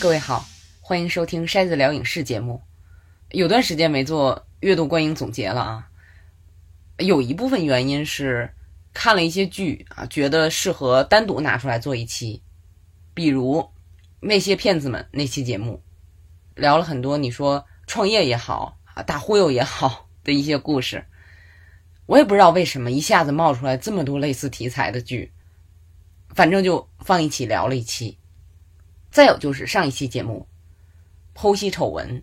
各位好，欢迎收听筛子聊影视节目。有段时间没做月度观影总结了啊，有一部分原因是看了一些剧啊，觉得适合单独拿出来做一期，比如那些骗子们那期节目，聊了很多你说创业也好啊，大忽悠也好 的一些故事。我也不知道为什么一下子冒出来这么多类似题材的剧，反正就放一起聊了一期。再有就是上一期节目《剖析丑闻》，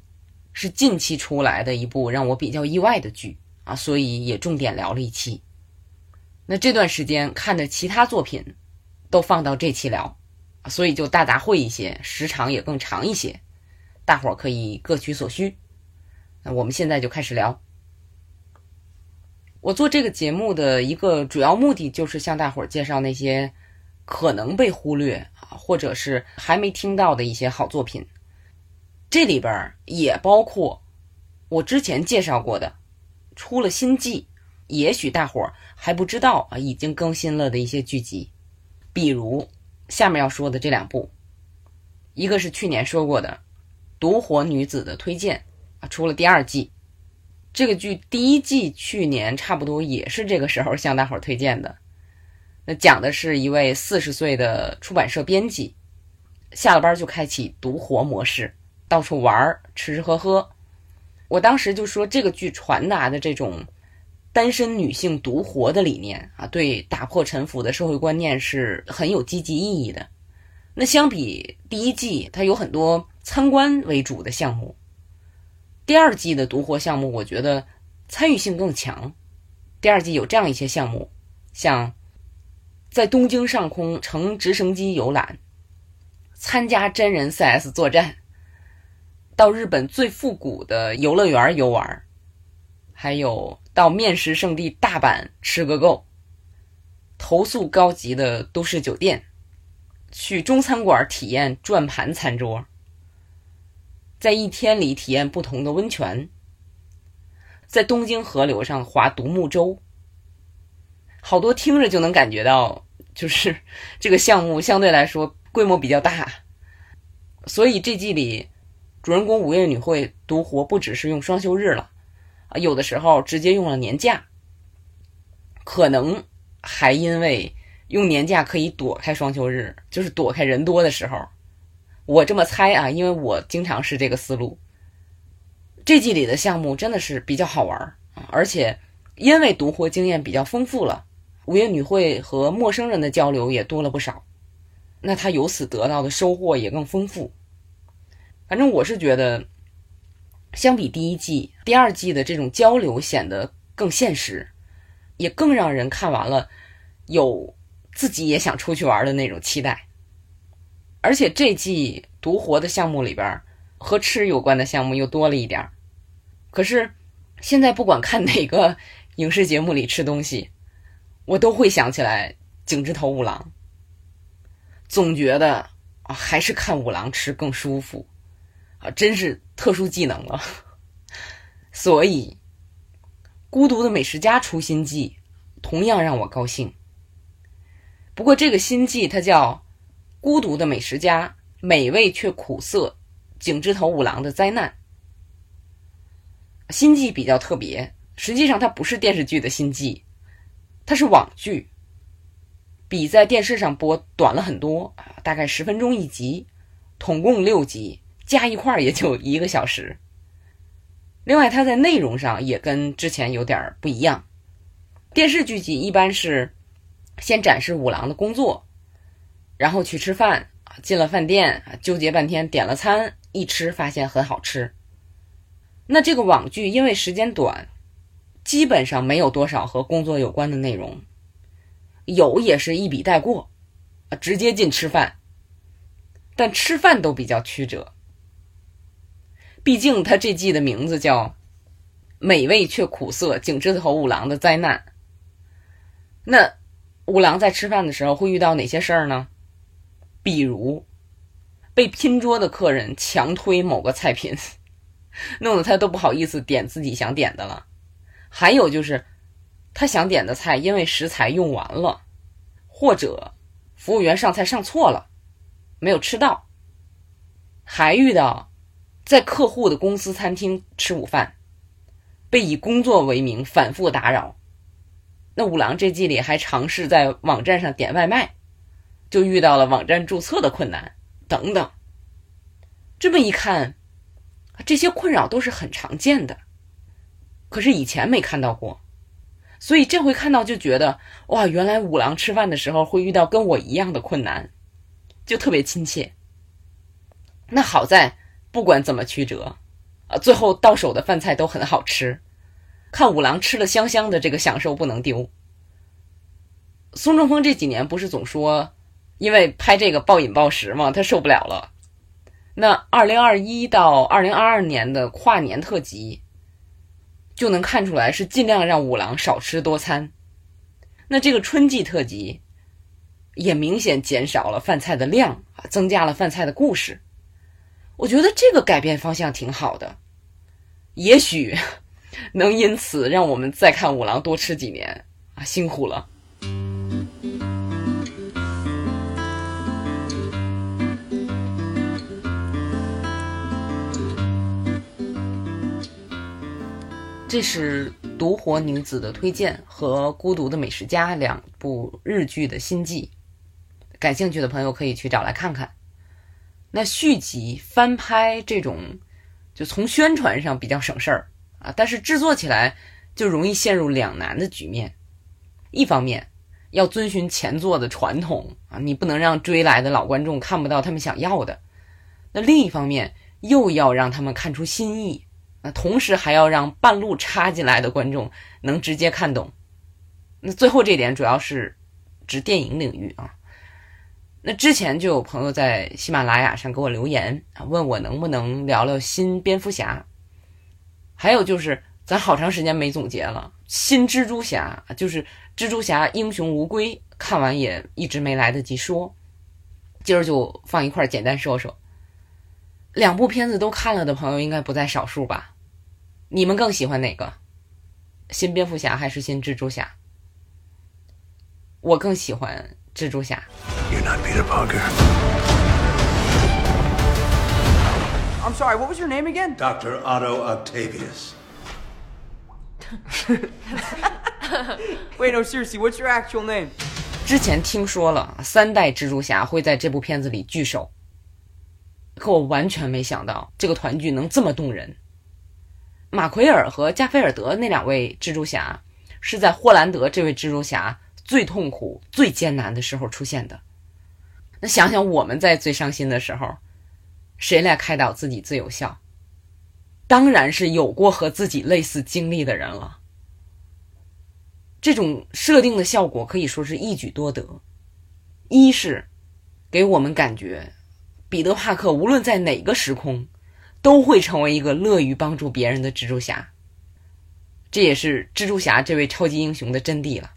是近期出来的一部让我比较意外的剧啊，所以也重点聊了一期。那这段时间看的其他作品都放到这期聊，所以就大杂烩一些，时长也更长一些，大伙儿可以各取所需。那我们现在就开始聊。我做这个节目的一个主要目的就是向大伙儿介绍那些可能被忽略，或者是还没听到的一些好作品。这里边也包括我之前介绍过的出了新季，也许大伙儿还不知道啊，已经更新了的一些剧集，比如下面要说的这两部，一个是去年说过的《独活女子的推荐》啊，出了第二季。这个剧第一季去年差不多也是这个时候向大伙儿推荐的。那讲的是一位四十岁的出版社编辑，下了班就开启独活模式，到处玩儿、吃吃喝喝。我当时就说，这个剧传达的这种单身女性独活的理念啊，对打破陈腐的社会观念是很有积极意义的。那相比第一季，它有很多参观为主的项目。第二季的独活项目，我觉得参与性更强。第二季有这样一些项目，像在东京上空乘直升机游览，参加真人 CS 作战，到日本最复古的游乐园游玩，还有到面食圣地大阪吃个够，投诉高级的都市酒店，去中餐馆体验转盘餐桌。在一天里体验不同的温泉，在东京河流上划独木舟，好多听着就能感觉到，就是这个项目相对来说规模比较大。所以这季里，主人公五月女会独活不只是用双休日了，啊，有的时候直接用了年假，可能还因为用年假可以躲开双休日，就是躲开人多的时候。我这么猜啊，因为我经常是这个思路。这季里的项目真的是比较好玩啊，而且因为独活经验比较丰富了，五月女会和陌生人的交流也多了不少，那他由此得到的收获也更丰富。反正我是觉得，相比第一季、第二季的这种交流显得更现实，也更让人看完了有自己也想出去玩的那种期待。而且这季独活的项目里边，和吃有关的项目又多了一点儿可是现在不管看哪个影视节目里吃东西，我都会想起来井之头五郎。总觉得啊，还是看五郎吃更舒服啊，真是特殊技能了。所以，孤独的美食家出新季，同样让我高兴。不过这个新季它叫。孤独的美食家，美味却苦涩，井之头五郎的灾难。新季比较特别，实际上它不是电视剧的新季，它是网剧，比在电视上播短了很多，大概十分钟一集，统共六集，加一块儿也就一个小时。另外，它在内容上也跟之前有点不一样。电视剧集一般是先展示五郎的工作。然后去吃饭进了饭店纠结半天，点了餐，一吃发现很好吃。那这个网剧因为时间短，基本上没有多少和工作有关的内容，有也是一笔带过，直接进吃饭。但吃饭都比较曲折，毕竟他这季的名字叫“美味却苦涩”，景之头五郎的灾难。那五郎在吃饭的时候会遇到哪些事儿呢？比如，被拼桌的客人强推某个菜品，弄得他都不好意思点自己想点的了。还有就是，他想点的菜因为食材用完了，或者服务员上菜上错了，没有吃到。还遇到在客户的公司餐厅吃午饭，被以工作为名反复打扰。那五郎这季里还尝试在网站上点外卖，就遇到了网站注册的困难等等。这么一看，这些困扰都是很常见的，可是以前没看到过，所以这回看到就觉得哇，原来五郎吃饭的时候会遇到跟我一样的困难，就特别亲切。那好在不管怎么曲折，啊，最后到手的饭菜都很好吃，看五郎吃的香香的，这个享受不能丢。宋仲峰这几年不是总说，因为拍这个暴饮暴食嘛，他受不了了。那二零二一到二零二二年的跨年特辑，就能看出来是尽量让五郎少吃多餐。那这个春季特辑，也明显减少了饭菜的量啊，增加了饭菜的故事。我觉得这个改变方向挺好的，也许能因此让我们再看五郎多吃几年啊，辛苦了。这是独活女子的推荐和孤独的美食家两部日剧的新季，感兴趣的朋友可以去找来看看。那续集翻拍这种，就从宣传上比较省事儿啊，但是制作起来就容易陷入两难的局面。一方面要遵循前作的传统啊，你不能让追来的老观众看不到他们想要的；那另一方面又要让他们看出新意。同时还要让半路插进来的观众能直接看懂。那最后这点主要是指电影领域啊。那之前就有朋友在喜马拉雅上给我留言啊，问我能不能聊聊新蝙蝠侠。还有就是咱好长时间没总结了，新蜘蛛侠就是蜘蛛侠英雄无归，看完也一直没来得及说，今儿就放一块儿简单说说。两部片子都看了的朋友应该不在少数吧？你们更喜欢哪个？新蝙蝠侠还是新蜘蛛侠？我更喜欢蜘蛛侠。You're not Peter Parker. I'm sorry, what was your name again? Doctor Otto Octavius. Wait, no, seriously, what's your actual name? 之前听说了三代蜘蛛侠会在这部片子里聚首。可我完全没想到这个团聚能这么动人。马奎尔和加菲尔德那两位蜘蛛侠是在霍兰德这位蜘蛛侠最痛苦、最艰难的时候出现的。那想想我们在最伤心的时候，谁来开导自己最有效？当然是有过和自己类似经历的人了。这种设定的效果可以说是一举多得：一是给我们感觉。彼得·帕克无论在哪个时空，都会成为一个乐于帮助别人的蜘蛛侠。这也是蜘蛛侠这位超级英雄的真谛了。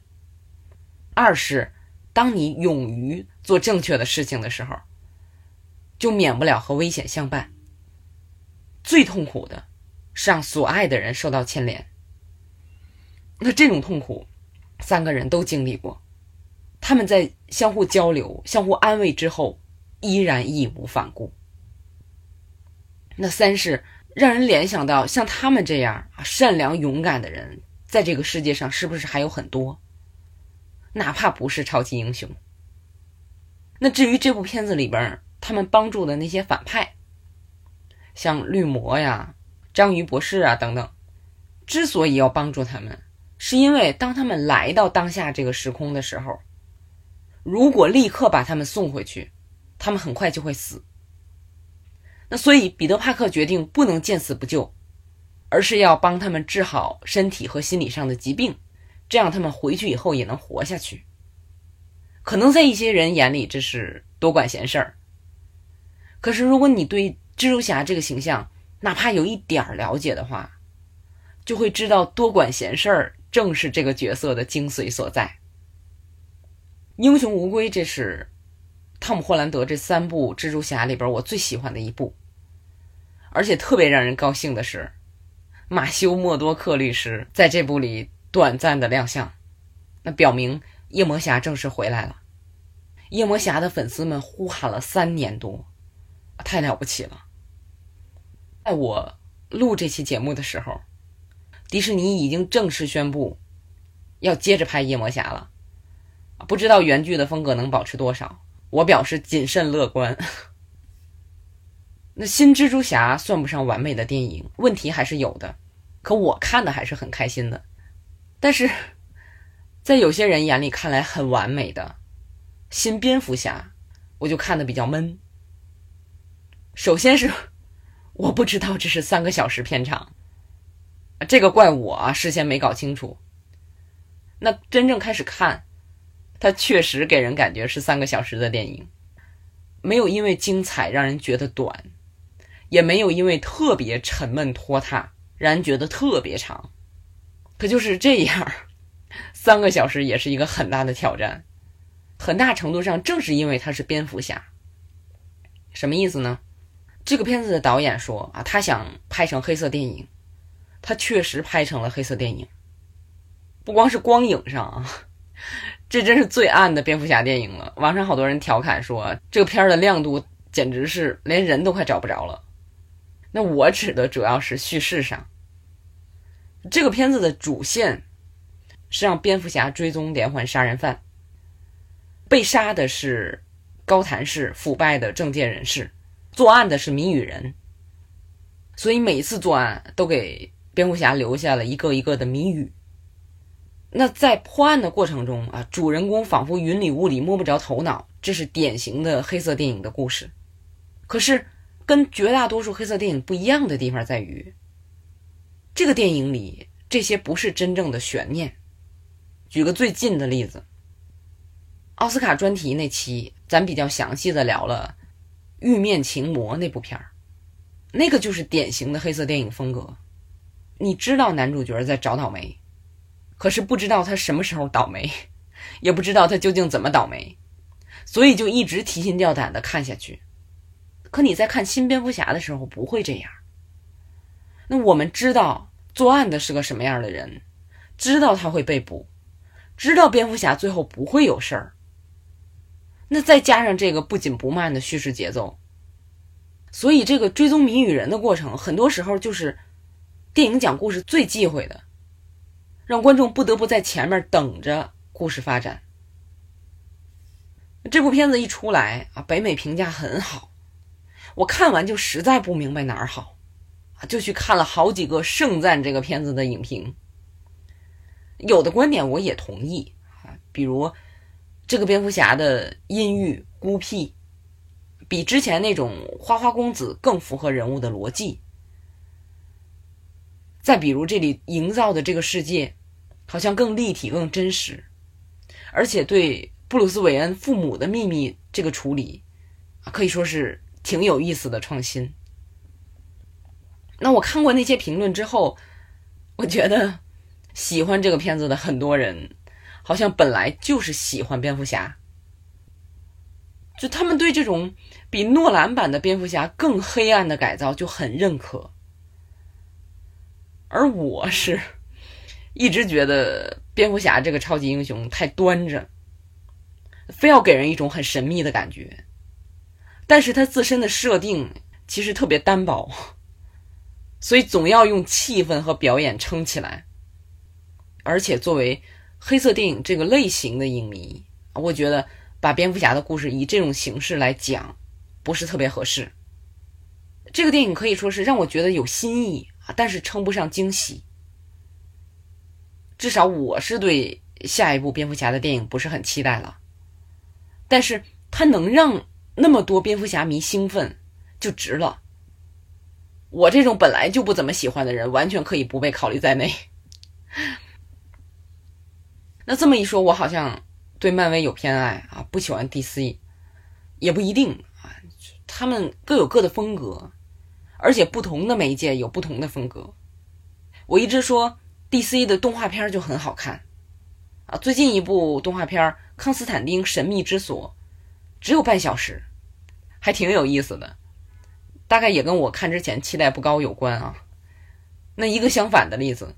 二是，当你勇于做正确的事情的时候，就免不了和危险相伴。最痛苦的是让所爱的人受到牵连。那这种痛苦，三个人都经历过。他们在相互交流、相互安慰之后。依然义无反顾。那三是让人联想到像他们这样啊善良勇敢的人，在这个世界上是不是还有很多？哪怕不是超级英雄。那至于这部片子里边他们帮助的那些反派，像绿魔呀、章鱼博士啊等等，之所以要帮助他们，是因为当他们来到当下这个时空的时候，如果立刻把他们送回去。他们很快就会死，那所以彼得·帕克决定不能见死不救，而是要帮他们治好身体和心理上的疾病，这样他们回去以后也能活下去。可能在一些人眼里这是多管闲事儿，可是如果你对蜘蛛侠这个形象哪怕有一点了解的话，就会知道多管闲事儿正是这个角色的精髓所在。英雄无归，这是。汤姆·霍兰德这三部蜘蛛侠里边，我最喜欢的一部，而且特别让人高兴的是，马修·默多克律师在这部里短暂的亮相，那表明夜魔侠正式回来了。夜魔侠的粉丝们呼喊了三年多，太了不起了。在我录这期节目的时候，迪士尼已经正式宣布要接着拍夜魔侠了，不知道原剧的风格能保持多少。我表示谨慎乐观。那新蜘蛛侠算不上完美的电影，问题还是有的，可我看的还是很开心的。但是在有些人眼里看来很完美的新蝙蝠侠，我就看的比较闷。首先是我不知道这是三个小时片长，这个怪我啊，事先没搞清楚。那真正开始看，它确实给人感觉是三个小时的电影，没有因为精彩让人觉得短。也没有因为特别沉闷拖沓，让人觉得特别长。可就是这样，三个小时也是一个很大的挑战。很大程度上，正是因为他是蝙蝠侠。什么意思呢？这个片子的导演说啊，他想拍成黑色电影，他确实拍成了黑色电影。不光是光影上啊，这真是最暗的蝙蝠侠电影了。网上好多人调侃说，这个片儿的亮度简直是连人都快找不着了。那我指的主要是叙事上，这个片子的主线是让蝙蝠侠追踪连环杀人犯，被杀的是高谭市腐败的政界人士，作案的是谜语人，所以每次作案都给蝙蝠侠留下了一个一个的谜语。那在破案的过程中啊，主人公仿佛云里雾里摸不着头脑，这是典型的黑色电影的故事。可是。跟绝大多数黑色电影不一样的地方在于，这个电影里这些不是真正的悬念。举个最近的例子，奥斯卡专题那期，咱比较详细的聊了《玉面情魔》那部片儿，那个就是典型的黑色电影风格。你知道男主角在找倒霉，可是不知道他什么时候倒霉，也不知道他究竟怎么倒霉，所以就一直提心吊胆的看下去。可你在看新蝙蝠侠的时候不会这样。那我们知道作案的是个什么样的人，知道他会被捕，知道蝙蝠侠最后不会有事儿。那再加上这个不紧不慢的叙事节奏，所以这个追踪谜语人的过程，很多时候就是电影讲故事最忌讳的，让观众不得不在前面等着故事发展。这部片子一出来啊，北美评价很好。我看完就实在不明白哪儿好，就去看了好几个盛赞这个片子的影评。有的观点我也同意啊，比如这个蝙蝠侠的阴郁孤僻，比之前那种花花公子更符合人物的逻辑。再比如这里营造的这个世界，好像更立体、更真实，而且对布鲁斯韦恩父母的秘密这个处理，可以说是。挺有意思的创新。那我看过那些评论之后，我觉得喜欢这个片子的很多人，好像本来就是喜欢蝙蝠侠，就他们对这种比诺兰版的蝙蝠侠更黑暗的改造就很认可。而我是一直觉得蝙蝠侠这个超级英雄太端着，非要给人一种很神秘的感觉。但是它自身的设定其实特别单薄，所以总要用气氛和表演撑起来。而且作为黑色电影这个类型的影迷，我觉得把蝙蝠侠的故事以这种形式来讲，不是特别合适。这个电影可以说是让我觉得有新意啊，但是称不上惊喜。至少我是对下一部蝙蝠侠的电影不是很期待了。但是它能让。那么多蝙蝠侠迷兴奋，就值了。我这种本来就不怎么喜欢的人，完全可以不被考虑在内。那这么一说，我好像对漫威有偏爱啊，不喜欢 DC，也不一定啊。他们各有各的风格，而且不同的媒介有不同的风格。我一直说 DC 的动画片就很好看啊。最近一部动画片《康斯坦丁神秘之所》，只有半小时。还挺有意思的，大概也跟我看之前期待不高有关啊。那一个相反的例子，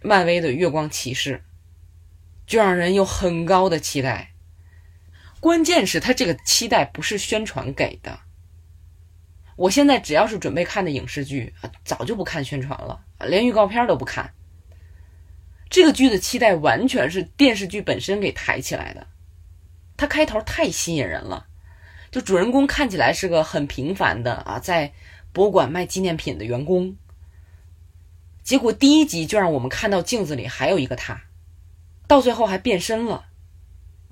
漫威的《月光骑士》就让人有很高的期待。关键是他这个期待不是宣传给的，我现在只要是准备看的影视剧，早就不看宣传了，连预告片都不看。这个剧的期待完全是电视剧本身给抬起来的，它开头太吸引人了，就主人公看起来是个很平凡的啊，在博物馆卖纪念品的员工。结果第一集就让我们看到镜子里还有一个他，到最后还变身了，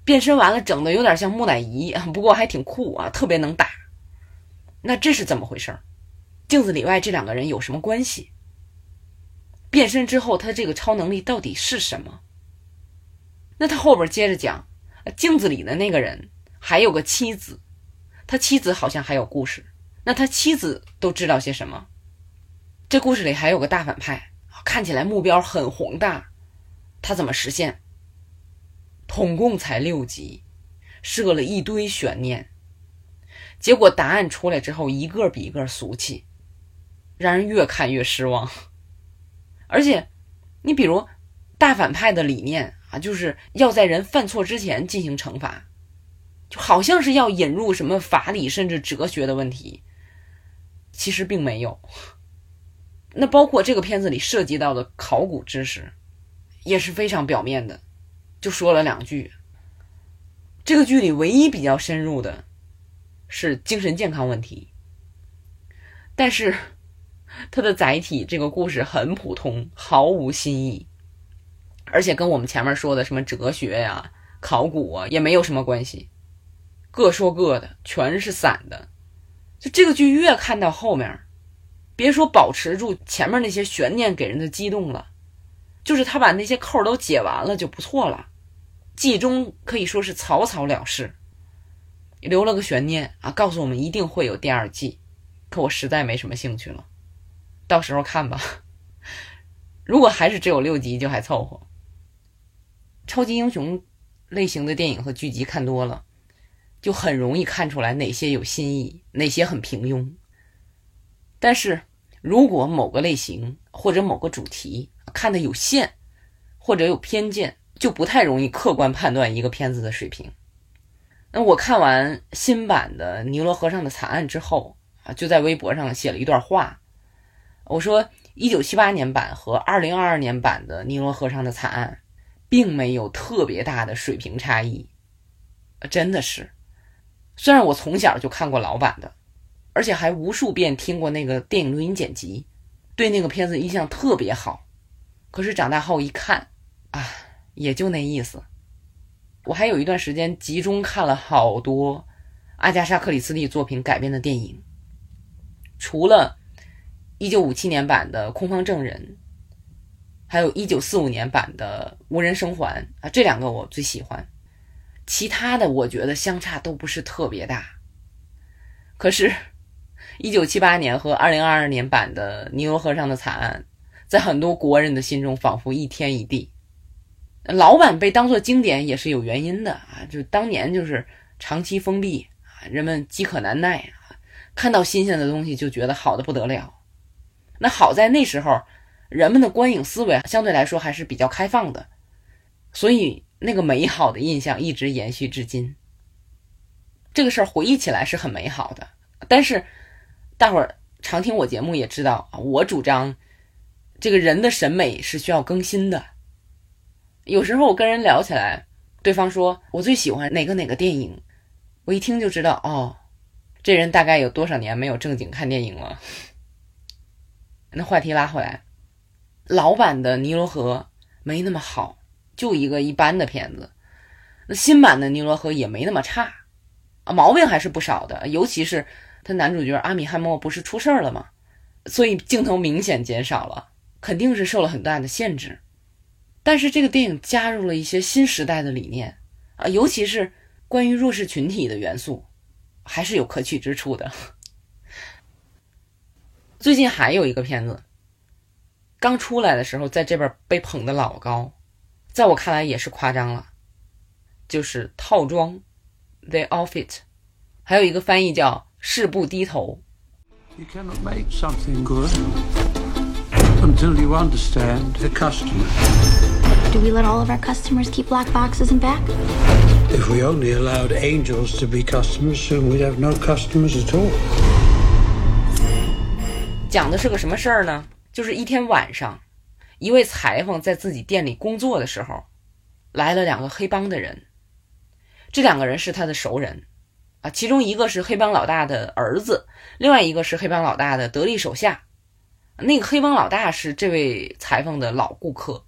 变身完了整的有点像木乃伊，不过还挺酷啊，特别能打。那这是怎么回事？镜子里外这两个人有什么关系？变身之后他这个超能力到底是什么？那他后边接着讲，镜子里的那个人还有个妻子，他妻子好像还有故事。那他妻子都知道些什么？这故事里还有个大反派，看起来目标很宏大，他怎么实现？统共才六集，设了一堆悬念，结果答案出来之后，一个比一个俗气，让人越看越失望。而且，你比如大反派的理念啊，就是要在人犯错之前进行惩罚，就好像是要引入什么法理甚至哲学的问题，其实并没有。那包括这个片子里涉及到的考古知识，也是非常表面的，就说了两句。这个剧里唯一比较深入的，是精神健康问题。但是，它的载体这个故事很普通，毫无新意，而且跟我们前面说的什么哲学呀、考古啊也没有什么关系，各说各的，全是散的。就这个剧越看到后面。别说保持住前面那些悬念给人的激动了，就是他把那些扣都解完了就不错了。季中可以说是草草了事，留了个悬念啊，告诉我们一定会有第二季。可我实在没什么兴趣了，到时候看吧。如果还是只有六集就还凑合。超级英雄类型的电影和剧集看多了，就很容易看出来哪些有新意，哪些很平庸。但是。如果某个类型或者某个主题看的有限，或者有偏见，就不太容易客观判断一个片子的水平。那我看完新版的《尼罗河上的惨案》之后啊，就在微博上写了一段话，我说：一九七八年版和二零二二年版的《尼罗河上的惨案》并没有特别大的水平差异，真的是。虽然我从小就看过老版的。而且还无数遍听过那个电影录音剪辑，对那个片子印象特别好。可是长大后一看，啊，也就那意思。我还有一段时间集中看了好多阿加莎·克里斯蒂作品改编的电影，除了1957年版的《空方证人》，还有一945年版的《无人生还》啊，这两个我最喜欢。其他的我觉得相差都不是特别大。可是。一九七八年和二零二二年版的《尼罗河上的惨案》，在很多国人的心中仿佛一天一地。老版被当作经典也是有原因的啊，就当年就是长期封闭啊，人们饥渴难耐啊，看到新鲜的东西就觉得好的不得了。那好在那时候人们的观影思维相对来说还是比较开放的，所以那个美好的印象一直延续至今。这个事儿回忆起来是很美好的，但是。大伙儿常听我节目也知道，我主张这个人的审美是需要更新的。有时候我跟人聊起来，对方说我最喜欢哪个哪个电影，我一听就知道哦，这人大概有多少年没有正经看电影了。那话题拉回来，老版的《尼罗河》没那么好，就一个一般的片子。那新版的《尼罗河》也没那么差，啊，毛病还是不少的，尤其是。他男主角阿米汉默不是出事儿了吗？所以镜头明显减少了，肯定是受了很大的限制。但是这个电影加入了一些新时代的理念啊，尤其是关于弱势群体的元素，还是有可取之处的。最近还有一个片子，刚出来的时候在这边被捧得老高，在我看来也是夸张了，就是套装，The Outfit，还有一个翻译叫。誓不低头。You cannot make something good until you understand the customer. Do we let all of our customers keep black boxes and back? If we only allowed angels to be customers, soon we'd have no customers at all. 讲的是个什么事儿呢？就是一天晚上，一位裁缝在自己店里工作的时候，来了两个黑帮的人。这两个人是他的熟人，啊，其中一个是黑帮老大的儿子，另外一个是黑帮老大的得力手下。那个黑帮老大是这位裁缝的老顾客。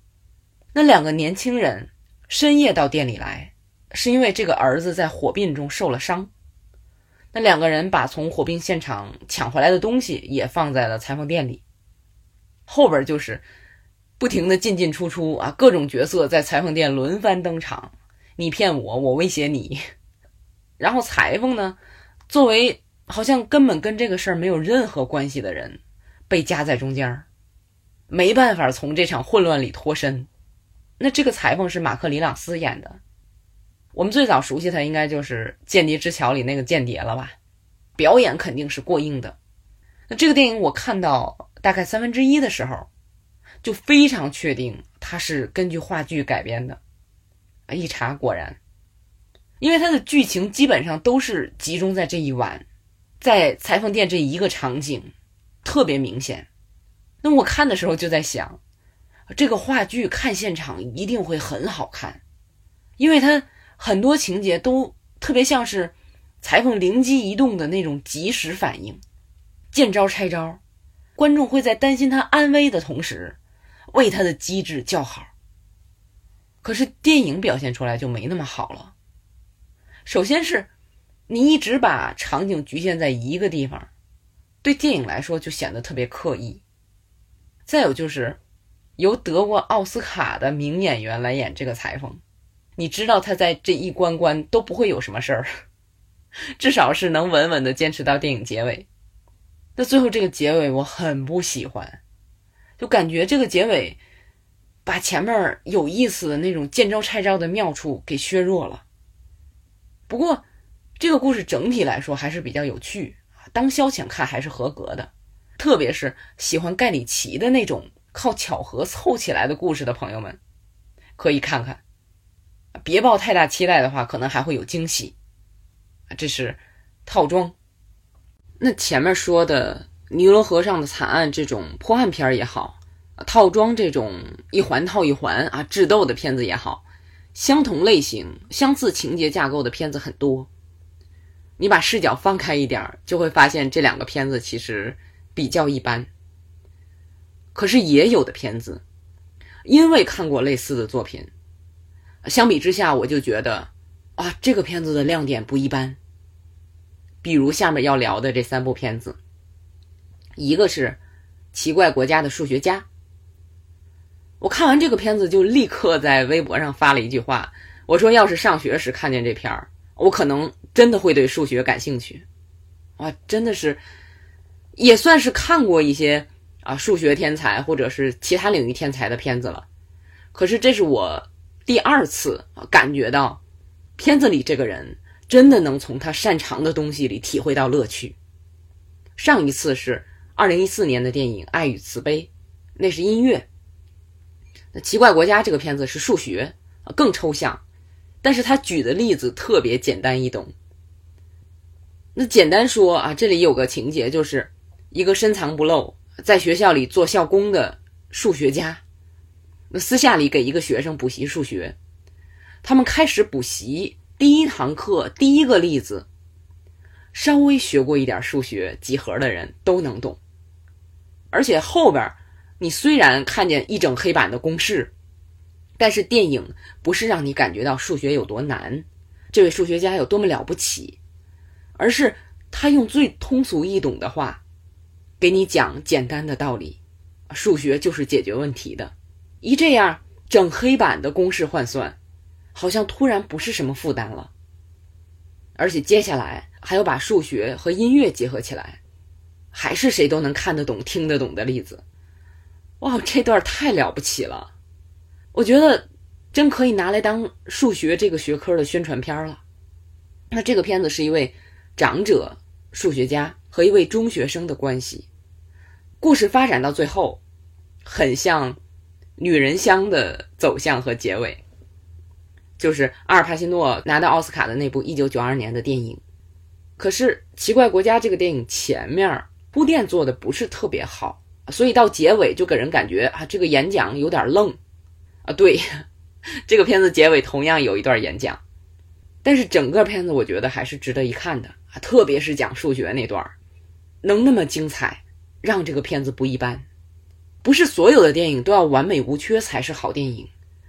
那两个年轻人深夜到店里来，是因为这个儿子在火并中受了伤。那两个人把从火并现场抢回来的东西也放在了裁缝店里。后边就是不停的进进出出啊，各种角色在裁缝店轮番登场，你骗我，我威胁你。然后裁缝呢，作为好像根本跟这个事儿没有任何关系的人，被夹在中间儿，没办法从这场混乱里脱身。那这个裁缝是马克·里朗斯演的，我们最早熟悉他应该就是《间谍之桥》里那个间谍了吧？表演肯定是过硬的。那这个电影我看到大概三分之一的时候，就非常确定它是根据话剧改编的。一查果然，因为它的剧情基本上都是集中在这一晚，在裁缝店这一个场景，特别明显。那我看的时候就在想。这个话剧看现场一定会很好看，因为它很多情节都特别像是裁缝灵机一动的那种及时反应，见招拆招，观众会在担心他安危的同时，为他的机智叫好。可是电影表现出来就没那么好了。首先是，你一直把场景局限在一个地方，对电影来说就显得特别刻意。再有就是。由得过奥斯卡的名演员来演这个裁缝，你知道他在这一关关都不会有什么事儿，至少是能稳稳的坚持到电影结尾。那最后这个结尾我很不喜欢，就感觉这个结尾把前面有意思的那种见招拆招的妙处给削弱了。不过这个故事整体来说还是比较有趣，当消遣看还是合格的，特别是喜欢盖里奇的那种。靠巧合凑起来的故事的朋友们，可以看看，别抱太大期待的话，可能还会有惊喜。这是套装。那前面说的《尼罗河上的惨案》这种破案片也好，套装这种一环套一环啊智斗的片子也好，相同类型、相似情节架构的片子很多。你把视角放开一点，就会发现这两个片子其实比较一般。可是也有的片子，因为看过类似的作品，相比之下，我就觉得啊，这个片子的亮点不一般。比如下面要聊的这三部片子，一个是《奇怪国家的数学家》，我看完这个片子就立刻在微博上发了一句话，我说要是上学时看见这片儿，我可能真的会对数学感兴趣。哇，真的是，也算是看过一些。啊，数学天才或者是其他领域天才的片子了，可是这是我第二次感觉到，片子里这个人真的能从他擅长的东西里体会到乐趣。上一次是二零一四年的电影《爱与慈悲》，那是音乐。那《奇怪国家》这个片子是数学，更抽象，但是他举的例子特别简单易懂。那简单说啊，这里有个情节，就是一个深藏不露。在学校里做校工的数学家，那私下里给一个学生补习数学。他们开始补习第一堂课，第一个例子，稍微学过一点数学几何的人都能懂。而且后边，你虽然看见一整黑板的公式，但是电影不是让你感觉到数学有多难，这位数学家有多么了不起，而是他用最通俗易懂的话。给你讲简单的道理，数学就是解决问题的。一这样，整黑板的公式换算，好像突然不是什么负担了。而且接下来还要把数学和音乐结合起来，还是谁都能看得懂、听得懂的例子。哇，这段太了不起了！我觉得真可以拿来当数学这个学科的宣传片了。那这个片子是一位长者数学家和一位中学生的关系。故事发展到最后，很像《女人香》的走向和结尾，就是阿尔帕西诺拿到奥斯卡的那部一九九二年的电影。可是《奇怪国家》这个电影前面铺垫做的不是特别好，所以到结尾就给人感觉啊，这个演讲有点愣啊。对，这个片子结尾同样有一段演讲，但是整个片子我觉得还是值得一看的啊，特别是讲数学那段，能那么精彩，让这个片子不一般。不是所有的电影都要完美无缺才是好电影，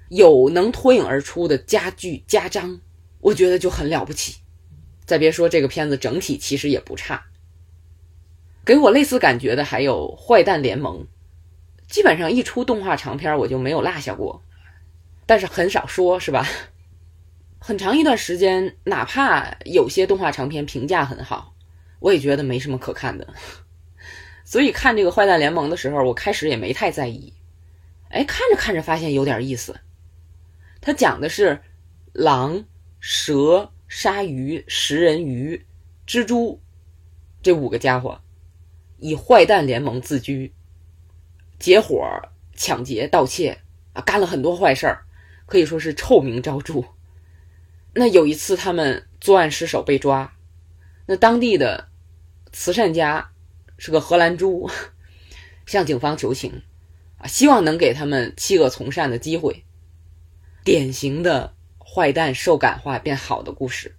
有能脱颖而出的佳句佳章，我觉得就很了不起。再别说这个片子整体其实也不差。给我类似感觉的还有《坏蛋联盟》，基本上一出动画长片我就没有落下过，但是很少说，是吧？很长一段时间，哪怕有些动画长片评价很好，我也觉得没什么可看的。所以看这个《坏蛋联盟》的时候，我开始也没太在意。哎，看着看着发现有点意思。它讲的是狼、蛇、鲨鱼、食人鱼、蜘蛛这五个家伙以坏蛋联盟自居，结伙抢劫、盗窃啊，干了很多坏事儿，可以说是臭名昭著。那有一次他们作案失手被抓，那当地的慈善家。是个荷兰猪，向警方求情，啊，希望能给他们弃恶从善的机会。典型的坏蛋受感化变好的故事。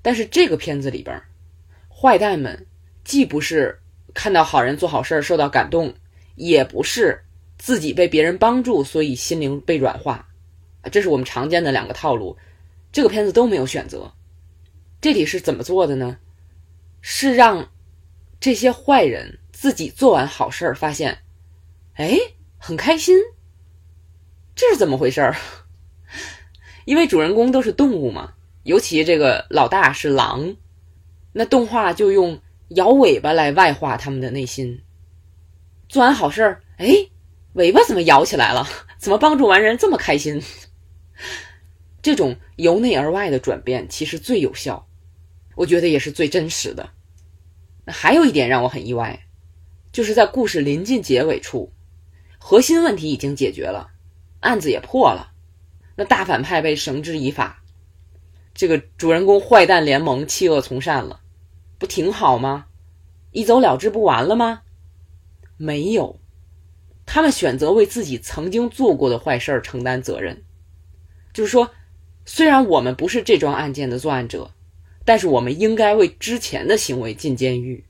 但是这个片子里边，坏蛋们既不是看到好人做好事儿受到感动，也不是自己被别人帮助所以心灵被软化，这是我们常见的两个套路。这个片子都没有选择。这里是怎么做的呢？是让。这些坏人自己做完好事儿，发现，哎，很开心。这是怎么回事儿？因为主人公都是动物嘛，尤其这个老大是狼，那动画就用摇尾巴来外化他们的内心。做完好事儿，哎，尾巴怎么摇起来了？怎么帮助完人这么开心？这种由内而外的转变其实最有效，我觉得也是最真实的。还有一点让我很意外，就是在故事临近结尾处，核心问题已经解决了，案子也破了，那大反派被绳之以法，这个主人公坏蛋联盟弃恶从善了，不挺好吗？一走了之不完了吗？没有，他们选择为自己曾经做过的坏事承担责任，就是说，虽然我们不是这桩案件的作案者。但是我们应该为之前的行为进监狱。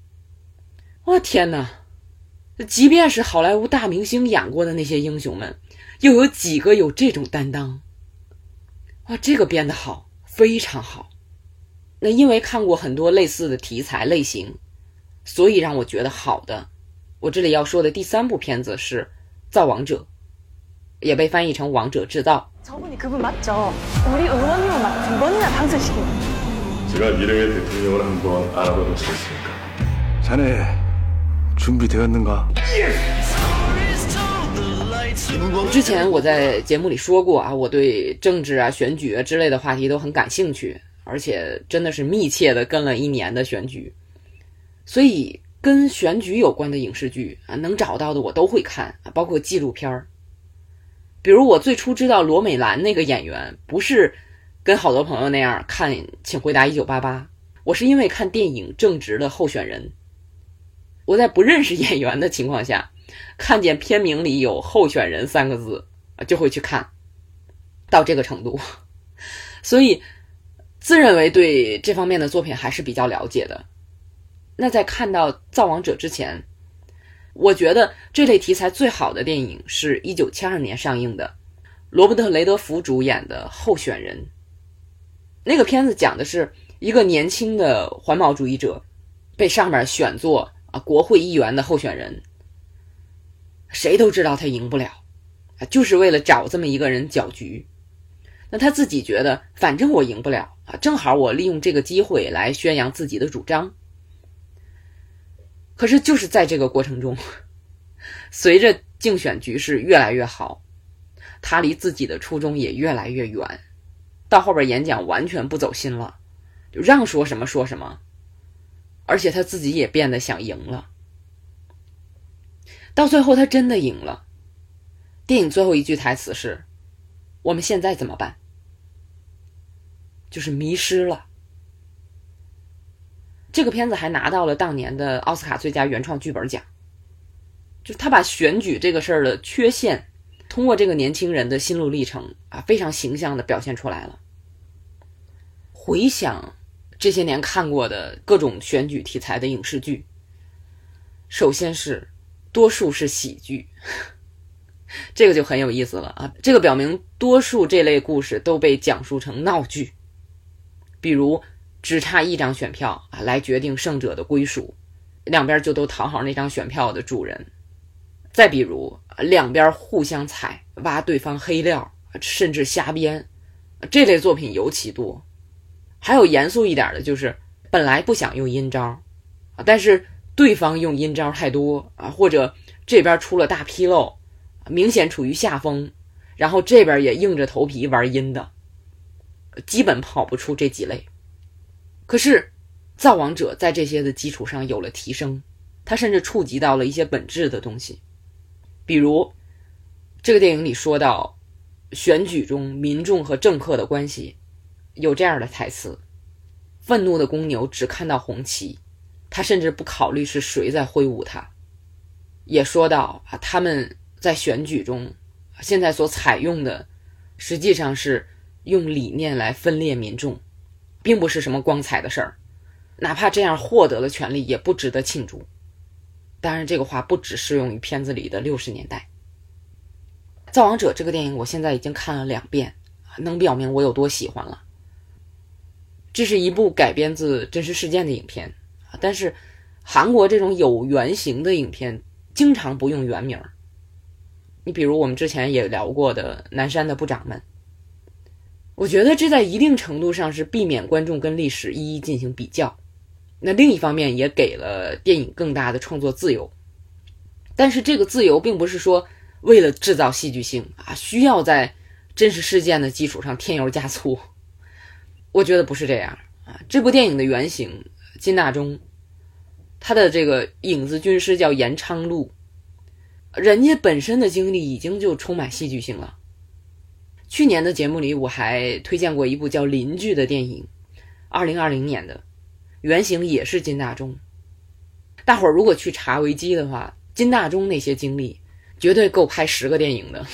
我天哪！即便是好莱坞大明星演过的那些英雄们，又有几个有这种担当？哇，这个编的好，非常好。那因为看过很多类似的题材类型，所以让我觉得好的。我这里要说的第三部片子是《造王者》，也被翻译成《王者制造》。之前我在节目里说过啊，我对政治啊、选举啊之类的话题都很感兴趣。而且真的是密切的跟了一年的选举，所以跟选举有关的影视剧啊，能找到的我都会看，包括纪录片儿。比如我最初知道罗美兰那个演员不是。跟好多朋友那样看《请回答一九八八》，我是因为看电影《正直的候选人》，我在不认识演员的情况下，看见片名里有“候选人”三个字就会去看，到这个程度，所以自认为对这方面的作品还是比较了解的。那在看到《造王者》之前，我觉得这类题材最好的电影是一九七二年上映的，罗伯特·雷德福主演的《候选人》。那个片子讲的是一个年轻的环保主义者，被上面选做啊国会议员的候选人。谁都知道他赢不了，啊，就是为了找这么一个人搅局。那他自己觉得，反正我赢不了啊，正好我利用这个机会来宣扬自己的主张。可是就是在这个过程中，随着竞选局势越来越好，他离自己的初衷也越来越远。到后边演讲完全不走心了，就让说什么说什么，而且他自己也变得想赢了。到最后他真的赢了。电影最后一句台词是：“我们现在怎么办？”就是迷失了。这个片子还拿到了当年的奥斯卡最佳原创剧本奖。就是他把选举这个事儿的缺陷，通过这个年轻人的心路历程啊，非常形象的表现出来了。回想这些年看过的各种选举题材的影视剧，首先是多数是喜剧，这个就很有意思了啊！这个表明多数这类故事都被讲述成闹剧，比如只差一张选票啊来决定胜者的归属，两边就都讨好那张选票的主人；再比如两边互相踩、挖对方黑料，甚至瞎编，这类作品尤其多。还有严肃一点的，就是本来不想用阴招，啊，但是对方用阴招太多啊，或者这边出了大纰漏，明显处于下风，然后这边也硬着头皮玩阴的，基本跑不出这几类。可是，造王者在这些的基础上有了提升，他甚至触及到了一些本质的东西，比如这个电影里说到选举中民众和政客的关系。有这样的台词：“愤怒的公牛只看到红旗，他甚至不考虑是谁在挥舞它。”也说到啊，他们在选举中现在所采用的，实际上是用理念来分裂民众，并不是什么光彩的事儿。哪怕这样获得了权利，也不值得庆祝。当然，这个话不只适用于片子里的六十年代。《造王者》这个电影，我现在已经看了两遍，能表明我有多喜欢了。这是一部改编自真实事件的影片但是韩国这种有原型的影片经常不用原名儿你比如我们之前也聊过的《南山的部长们》，我觉得这在一定程度上是避免观众跟历史一一进行比较，那另一方面也给了电影更大的创作自由。但是这个自由并不是说为了制造戏剧性啊，需要在真实事件的基础上添油加醋。我觉得不是这样啊！这部电影的原型金大中，他的这个影子军师叫严昌禄，人家本身的经历已经就充满戏剧性了。去年的节目里我还推荐过一部叫《邻居》的电影，二零二零年的，原型也是金大中。大伙儿如果去查维基的话，金大中那些经历绝对够拍十个电影的。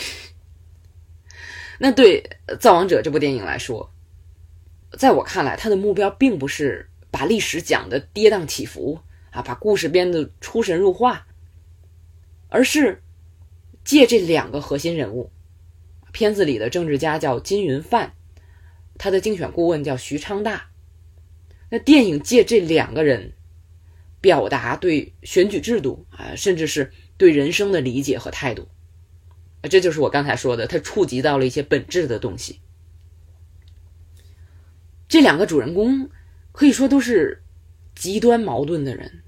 那对《造王者》这部电影来说，在我看来，他的目标并不是把历史讲的跌宕起伏啊，把故事编得出神入化，而是借这两个核心人物，片子里的政治家叫金云范，他的竞选顾问叫徐昌大，那电影借这两个人，表达对选举制度啊，甚至是对人生的理解和态度，啊，这就是我刚才说的，他触及到了一些本质的东西。这两个主人公可以说都是极端矛盾的人。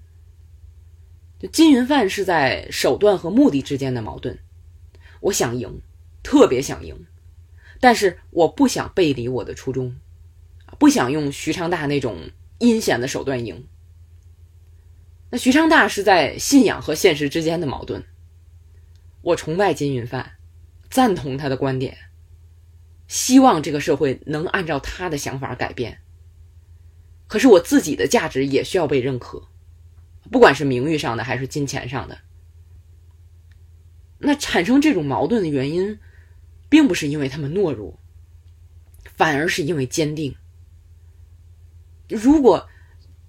金云范是在手段和目的之间的矛盾，我想赢，特别想赢，但是我不想背离我的初衷，不想用徐昌大那种阴险的手段赢。那徐昌大是在信仰和现实之间的矛盾，我崇拜金云范，赞同他的观点。希望这个社会能按照他的想法改变。可是我自己的价值也需要被认可，不管是名誉上的还是金钱上的。那产生这种矛盾的原因，并不是因为他们懦弱，反而是因为坚定。如果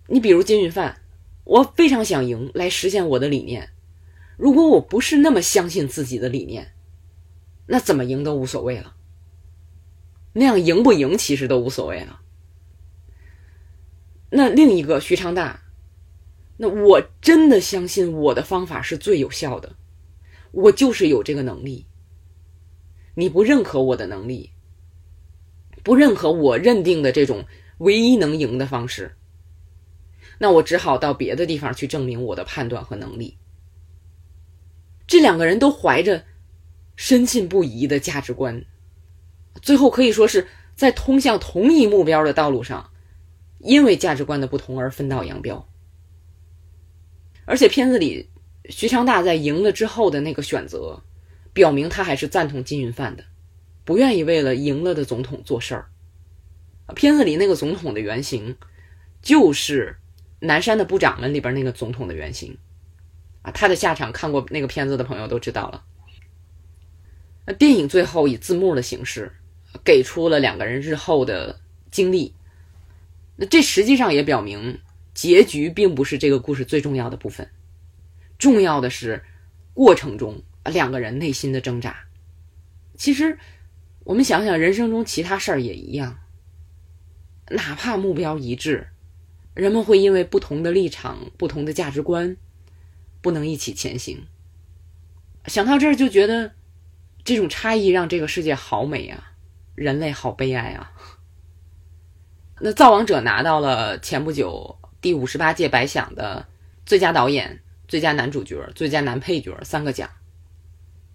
你比如金运范，我非常想赢来实现我的理念。如果我不是那么相信自己的理念，那怎么赢都无所谓了。那样赢不赢其实都无所谓了。那另一个徐昌大，那我真的相信我的方法是最有效的，我就是有这个能力。你不认可我的能力，不认可我认定的这种唯一能赢的方式，那我只好到别的地方去证明我的判断和能力。这两个人都怀着深信不疑的价值观。最后可以说是在通向同一目标的道路上，因为价值观的不同而分道扬镳。而且片子里徐昌大在赢了之后的那个选择，表明他还是赞同金云范的，不愿意为了赢了的总统做事儿。片子里那个总统的原型，就是南山的部长们里边那个总统的原型啊，他的下场看过那个片子的朋友都知道了。那电影最后以字幕的形式给出了两个人日后的经历，那这实际上也表明结局并不是这个故事最重要的部分，重要的是过程中两个人内心的挣扎。其实我们想想，人生中其他事儿也一样，哪怕目标一致，人们会因为不同的立场、不同的价值观，不能一起前行。想到这儿就觉得。这种差异让这个世界好美啊，人类好悲哀啊。那《造王者》拿到了前不久第五十八届白想的最佳导演、最佳男主角、最佳男配角三个奖。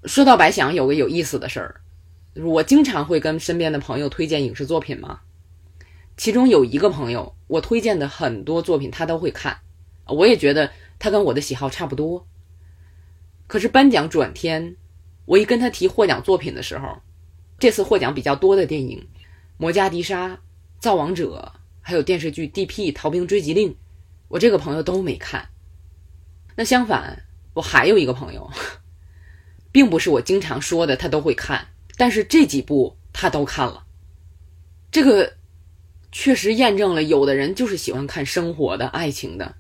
说到白想，有个有意思的事儿，我经常会跟身边的朋友推荐影视作品嘛。其中有一个朋友，我推荐的很多作品他都会看，我也觉得他跟我的喜好差不多。可是颁奖转天。我一跟他提获奖作品的时候，这次获奖比较多的电影《魔加迪沙》《造王者》，还有电视剧《D.P. 逃兵追缉令》，我这个朋友都没看。那相反，我还有一个朋友，并不是我经常说的他都会看，但是这几部他都看了。这个确实验证了，有的人就是喜欢看生活的、爱情的，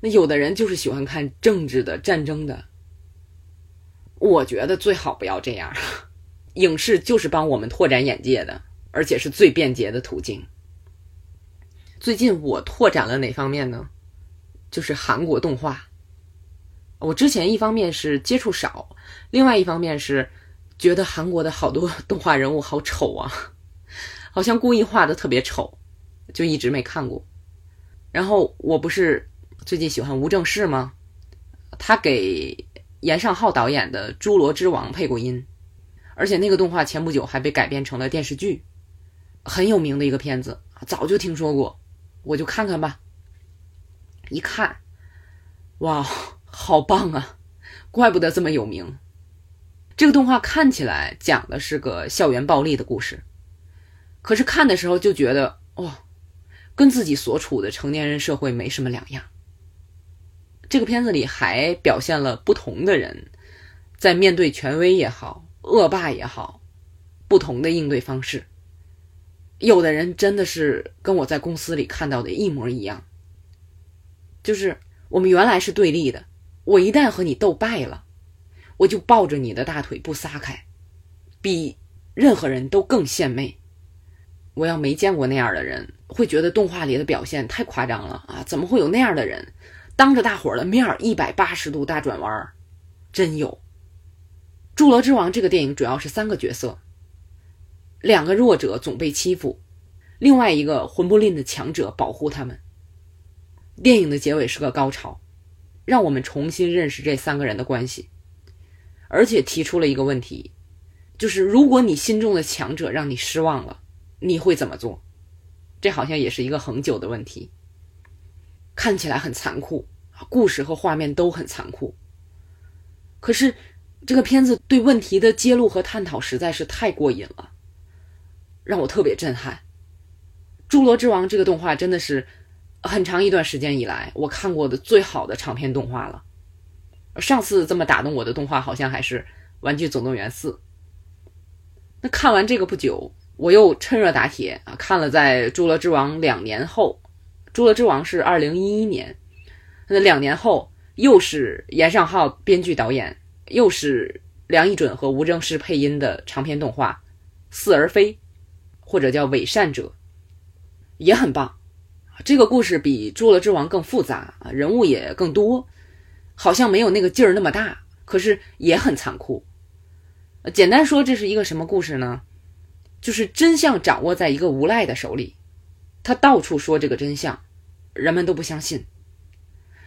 那有的人就是喜欢看政治的、战争的。我觉得最好不要这样，影视就是帮我们拓展眼界的，而且是最便捷的途径。最近我拓展了哪方面呢？就是韩国动画。我之前一方面是接触少，另外一方面是觉得韩国的好多 动画人物好丑啊，好像故意画的特别丑，就一直没看过。然后我不是最近喜欢吴正式吗？他给。严尚浩导演的《侏罗之王》配过音，而且那个动画前不久还被改编成了电视剧，很有名的一个片子，早就听说过，我就看看吧。一看，哇，好棒啊！怪不得这么有名。这个动画看起来讲的是个校园暴力的故事，可是看的时候就觉得，哇，跟自己所处的成年人社会没什么两样。这个片子里还表现了不同的人，在面对权威也好、恶霸也好，不同的应对方式。有的人真的是跟我在公司里看到的一模一样，就是我们原来是对立的，我一旦和你斗败了，我就抱着你的大腿不撒开，比任何人都更献媚。我要没见过那样的人，会觉得动画里的表现太夸张了啊！怎么会有那样的人？当着大伙的面儿，一百八十度大转弯儿，真有。《侏罗之王》这个电影主要是三个角色：两个弱者总被欺负，另外一个魂不吝的强者保护他们。电影的结尾是个高潮，让我们重新认识这三个人的关系，而且提出了一个问题，就是如果你心中的强者让你失望了，你会怎么做？这好像也是一个恒久的问题。看起来很残酷，故事和画面都很残酷。可是，这个片子对问题的揭露和探讨实在是太过瘾了，让我特别震撼。《侏罗之王》这个动画真的是很长一段时间以来我看过的最好的长篇动画了。上次这么打动我的动画，好像还是《玩具总动员四》。那看完这个不久，我又趁热打铁啊，看了在《侏罗之王》两年后。《侏罗之王》是二零一一年，那两年后又是严尚浩编剧导演，又是梁一准和吴正式配音的长篇动画《似而非》，或者叫《伪善者》，也很棒。这个故事比《侏罗之王》更复杂，人物也更多，好像没有那个劲儿那么大，可是也很残酷。简单说，这是一个什么故事呢？就是真相掌握在一个无赖的手里，他到处说这个真相。人们都不相信，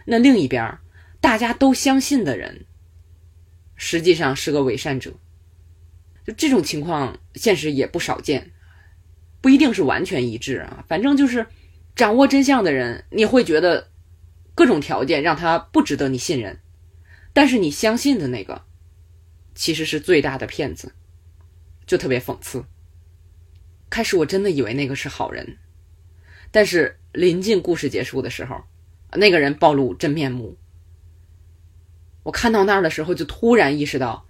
那另一边大家都相信的人，实际上是个伪善者。就这种情况，现实也不少见，不一定是完全一致啊。反正就是掌握真相的人，你会觉得各种条件让他不值得你信任，但是你相信的那个，其实是最大的骗子，就特别讽刺。开始我真的以为那个是好人，但是。临近故事结束的时候，那个人暴露真面目。我看到那儿的时候，就突然意识到，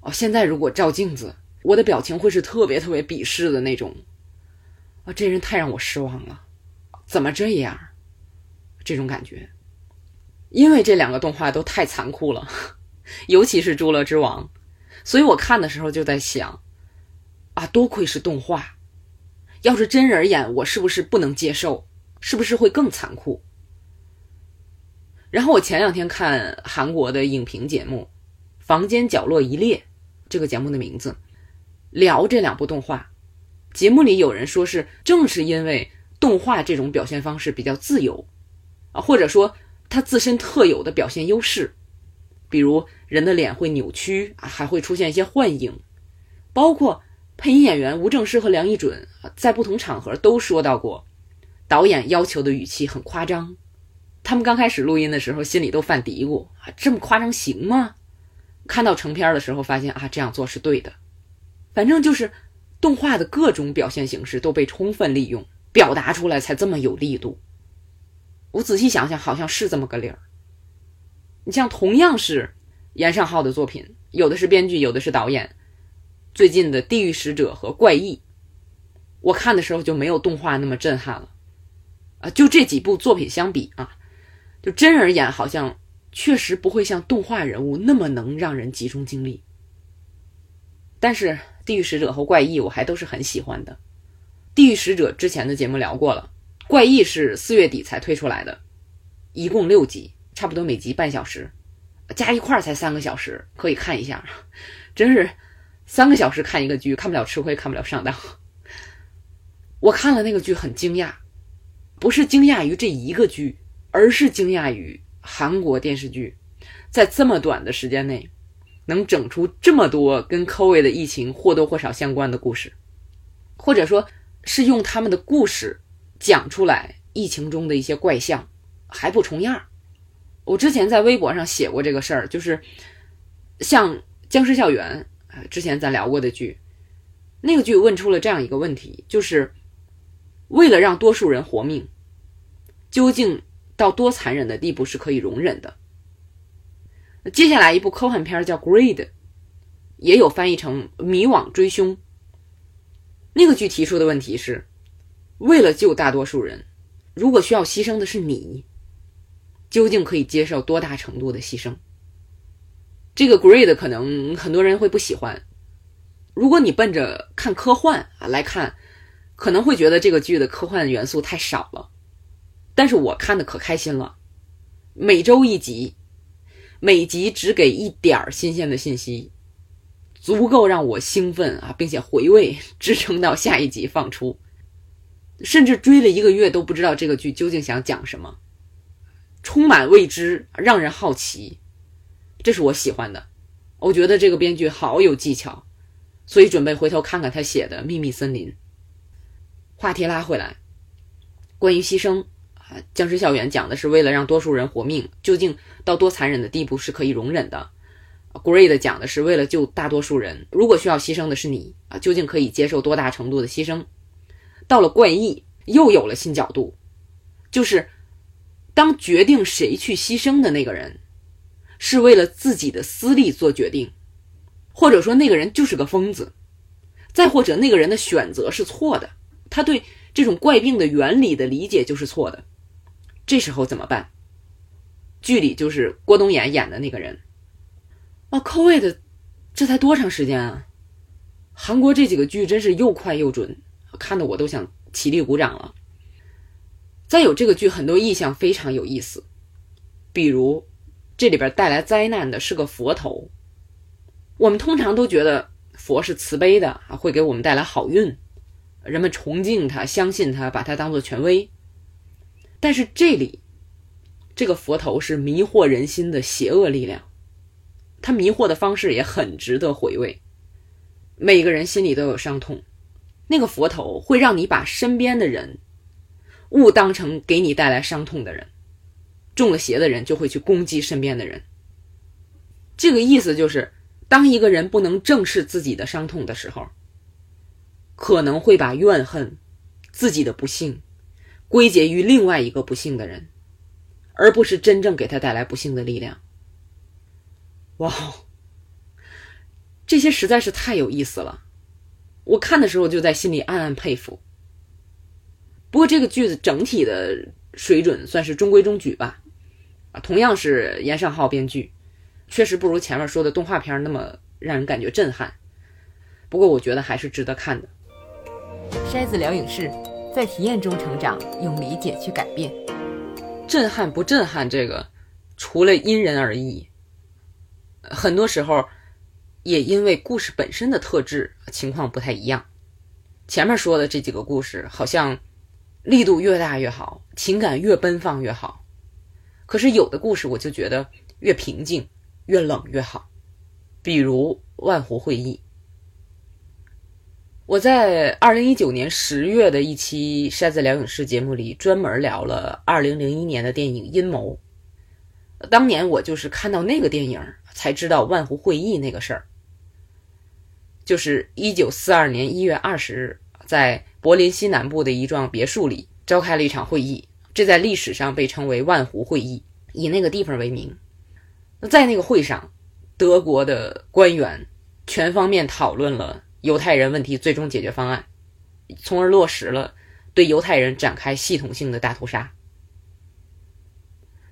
哦，现在如果照镜子，我的表情会是特别特别鄙视的那种。啊，这人太让我失望了，怎么这样？这种感觉，因为这两个动画都太残酷了，尤其是《侏罗之王》，所以我看的时候就在想，啊，多亏是动画，要是真人演，我是不是不能接受？是不是会更残酷？然后我前两天看韩国的影评节目《房间角落一列》，这个节目的名字聊这两部动画。节目里有人说是正是因为动画这种表现方式比较自由，啊，或者说它自身特有的表现优势，比如人的脸会扭曲啊，还会出现一些幻影，包括配音演员吴正诗和梁一准在不同场合都说到过，导演要求的语气很夸张。他们刚开始录音的时候，心里都犯嘀咕啊，这么夸张行吗？看到成片的时候，发现啊，这样做是对的。反正就是动画的各种表现形式都被充分利用，表达出来才这么有力度。我仔细想想，好像是这么个理儿。你像同样是严尚浩的作品，有的是编剧，有的是导演。最近的《地狱使者》和《怪异》，我看的时候就没有动画那么震撼了。啊，就这几部作品相比啊。就真人演好像确实不会像动画人物那么能让人集中精力，但是《地狱使者》和《怪异》我还都是很喜欢的。《地狱使者》之前的节目聊过了，《怪异》是四月底才推出来的，一共六集，差不多每集半小时，加一块儿才三个小时，可以看一下。真是三个小时看一个剧，看不了吃亏，看不了上当。我看了那个剧很惊讶，不是惊讶于这一个剧。而是惊讶于韩国电视剧在这么短的时间内能整出这么多跟 COVID 的疫情或多或少相关的故事，或者说是用他们的故事讲出来疫情中的一些怪象，还不重样。我之前在微博上写过这个事儿，就是像《僵尸校园》啊，之前咱聊过的剧，那个剧问出了这样一个问题，就是为了让多数人活命，究竟？到多残忍的地步是可以容忍的。接下来一部科幻片叫《Greed》，也有翻译成《迷惘追凶》。那个剧提出的问题是：为了救大多数人，如果需要牺牲的是你，究竟可以接受多大程度的牺牲？这个《Greed》可能很多人会不喜欢。如果你奔着看科幻啊来看，可能会觉得这个剧的科幻元素太少了。但是我看的可开心了，每周一集，每集只给一点儿新鲜的信息，足够让我兴奋啊，并且回味，支撑到下一集放出。甚至追了一个月都不知道这个剧究竟想讲什么，充满未知，让人好奇，这是我喜欢的。我觉得这个编剧好有技巧，所以准备回头看看他写的《秘密森林》。话题拉回来，关于牺牲。僵尸校园讲的是为了让多数人活命，究竟到多残忍的地步是可以容忍的。Greed 讲的是为了救大多数人，如果需要牺牲的是你啊，究竟可以接受多大程度的牺牲？到了怪异又有了新角度，就是当决定谁去牺牲的那个人是为了自己的私利做决定，或者说那个人就是个疯子，再或者那个人的选择是错的，他对这种怪病的原理的理解就是错的。这时候怎么办？剧里就是郭冬衍演的那个人。啊，COVID，这才多长时间啊？韩国这几个剧真是又快又准，看得我都想起立鼓掌了。再有这个剧很多意象非常有意思，比如这里边带来灾难的是个佛头。我们通常都觉得佛是慈悲的啊，会给我们带来好运，人们崇敬他，相信他，把他当做权威。但是这里，这个佛头是迷惑人心的邪恶力量，他迷惑的方式也很值得回味。每个人心里都有伤痛，那个佛头会让你把身边的人误当成给你带来伤痛的人，中了邪的人就会去攻击身边的人。这个意思就是，当一个人不能正视自己的伤痛的时候，可能会把怨恨、自己的不幸。归结于另外一个不幸的人，而不是真正给他带来不幸的力量。哇，这些实在是太有意思了！我看的时候就在心里暗暗佩服。不过这个句子整体的水准算是中规中矩吧，啊，同样是严尚浩编剧，确实不如前面说的动画片那么让人感觉震撼。不过我觉得还是值得看的。筛子聊影视，在体验中成长，用理解去改变。震撼不震撼？这个除了因人而异，很多时候也因为故事本身的特质情况不太一样。前面说的这几个故事好像。力度越大越好，情感越奔放越好。可是有的故事我就觉得越平静、越冷越好。比如《万湖会议》，我在二零一九年十月的一期《筛子聊影视》节目里专门聊了二零零一年的电影《阴谋》。当年我就是看到那个电影才知道万湖会议那个事儿，就是一九四二年一月二十日在。柏林西南部的一幢别墅里召开了一场会议，这在历史上被称为万湖会议，以那个地方为名。那在那个会上，德国的官员全方面讨论了犹太人问题最终解决方案，从而落实了对犹太人展开系统性的大屠杀。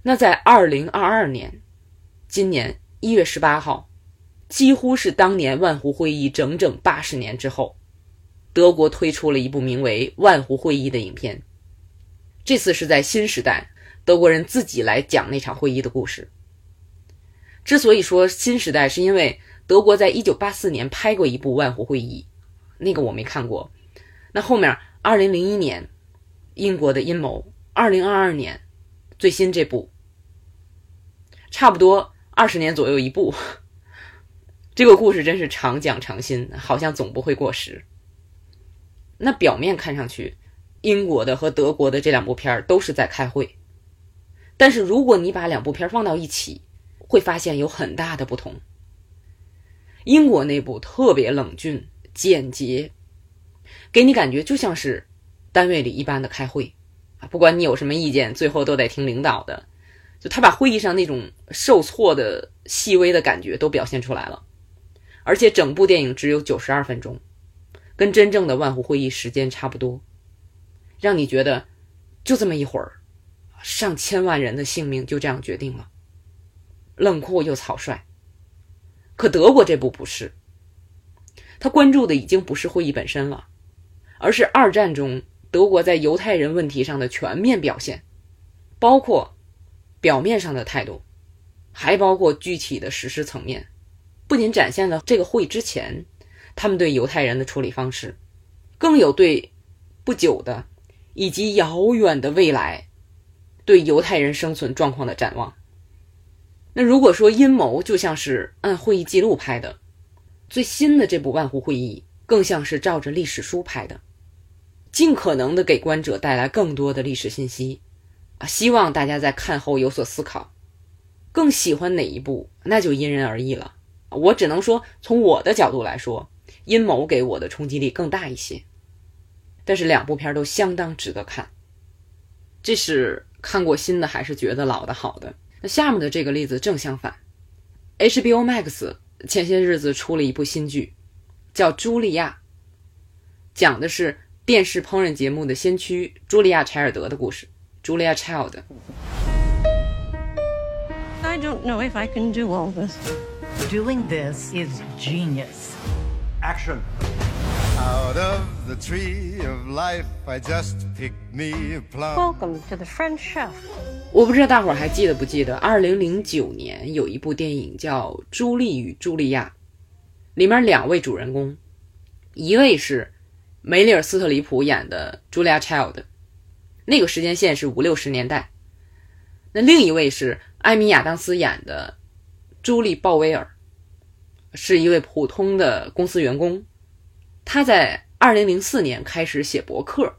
那在二零二二年，今年一月十八号，几乎是当年万湖会议整整八十年之后。德国推出了一部名为《万湖会议》的影片，这次是在新时代，德国人自己来讲那场会议的故事。之所以说新时代，是因为德国在一九八四年拍过一部《万湖会议》，那个我没看过。那后面二零零一年英国的阴谋，二零二二年最新这部，差不多二十年左右一部。这个故事真是常讲常新，好像总不会过时。那表面看上去，英国的和德国的这两部片儿都是在开会，但是如果你把两部片放到一起，会发现有很大的不同。英国内部特别冷峻简洁，给你感觉就像是单位里一般的开会啊，不管你有什么意见，最后都得听领导的。就他把会议上那种受挫的细微的感觉都表现出来了，而且整部电影只有九十二分钟。跟真正的万湖会议时间差不多，让你觉得就这么一会儿，上千万人的性命就这样决定了，冷酷又草率。可德国这部不是，他关注的已经不是会议本身了，而是二战中德国在犹太人问题上的全面表现，包括表面上的态度，还包括具体的实施层面，不仅展现了这个会之前。他们对犹太人的处理方式，更有对不久的以及遥远的未来对犹太人生存状况的展望。那如果说阴谋就像是按会议记录拍的，最新的这部万湖会议更像是照着历史书拍的，尽可能的给观者带来更多的历史信息啊，希望大家在看后有所思考。更喜欢哪一部，那就因人而异了。我只能说，从我的角度来说。阴谋给我的冲击力更大一些，但是两部片都相当值得看。这是看过新的还是觉得老的好的？那下面的这个例子正相反。HBO Max 前些日子出了一部新剧，叫《茱莉亚》，讲的是电视烹饪节目的先驱茱莉亚·柴尔德的故事。Julia Child。I don't know if I can do all this. Doing this is genius. Action. Out of the tree of life, I just picked me a plum. Welcome to the French Chef. 我不知道大伙儿还记得不记得，二零零九年有一部电影叫《朱莉与茱莉亚》，里面两位主人公，一位是梅丽尔·斯特里普演的 Julia · Child，那个时间线是五六十年代；那另一位是艾米·亚当斯演的朱莉·鲍威尔。是一位普通的公司员工，他在二零零四年开始写博客，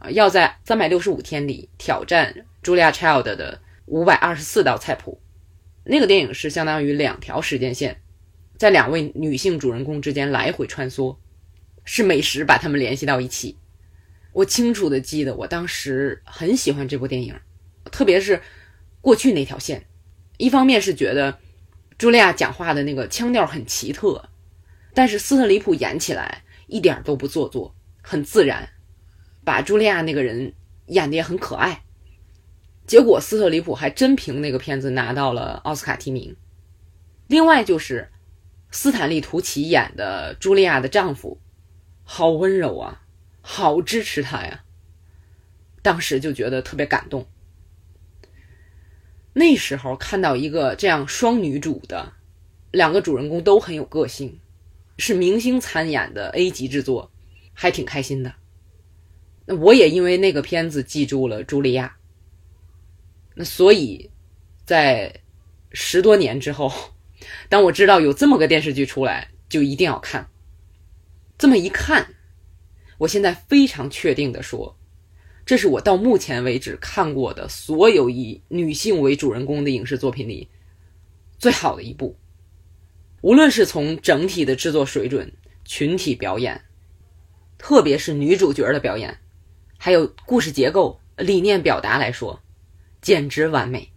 啊，要在三百六十五天里挑战 Julia Child 的五百二十四道菜谱。那个电影是相当于两条时间线，在两位女性主人公之间来回穿梭，是美食把他们联系到一起。我清楚的记得，我当时很喜欢这部电影，特别是过去那条线。一方面是觉得茱莉亚讲话的那个腔调很奇特，但是斯特里普演起来一点都不做作，很自然，把茱莉亚那个人演的也很可爱。结果斯特里普还真凭那个片子拿到了奥斯卡提名。另外就是斯坦利·图奇演的茱莉亚的丈夫，好温柔啊，好支持她呀。当时就觉得特别感动。那时候看到一个这样双女主的，两个主人公都很有个性，是明星参演的 A 级制作，还挺开心的。那我也因为那个片子记住了茱莉亚。那所以，在十多年之后，当我知道有这么个电视剧出来，就一定要看。这么一看，我现在非常确定的说。这是我到目前为止看过的所有以女性为主人公的影视作品里最好的一部。无论是从整体的制作水准、群体表演，特别是女主角的表演，还有故事结构、理念表达来说，简直完美。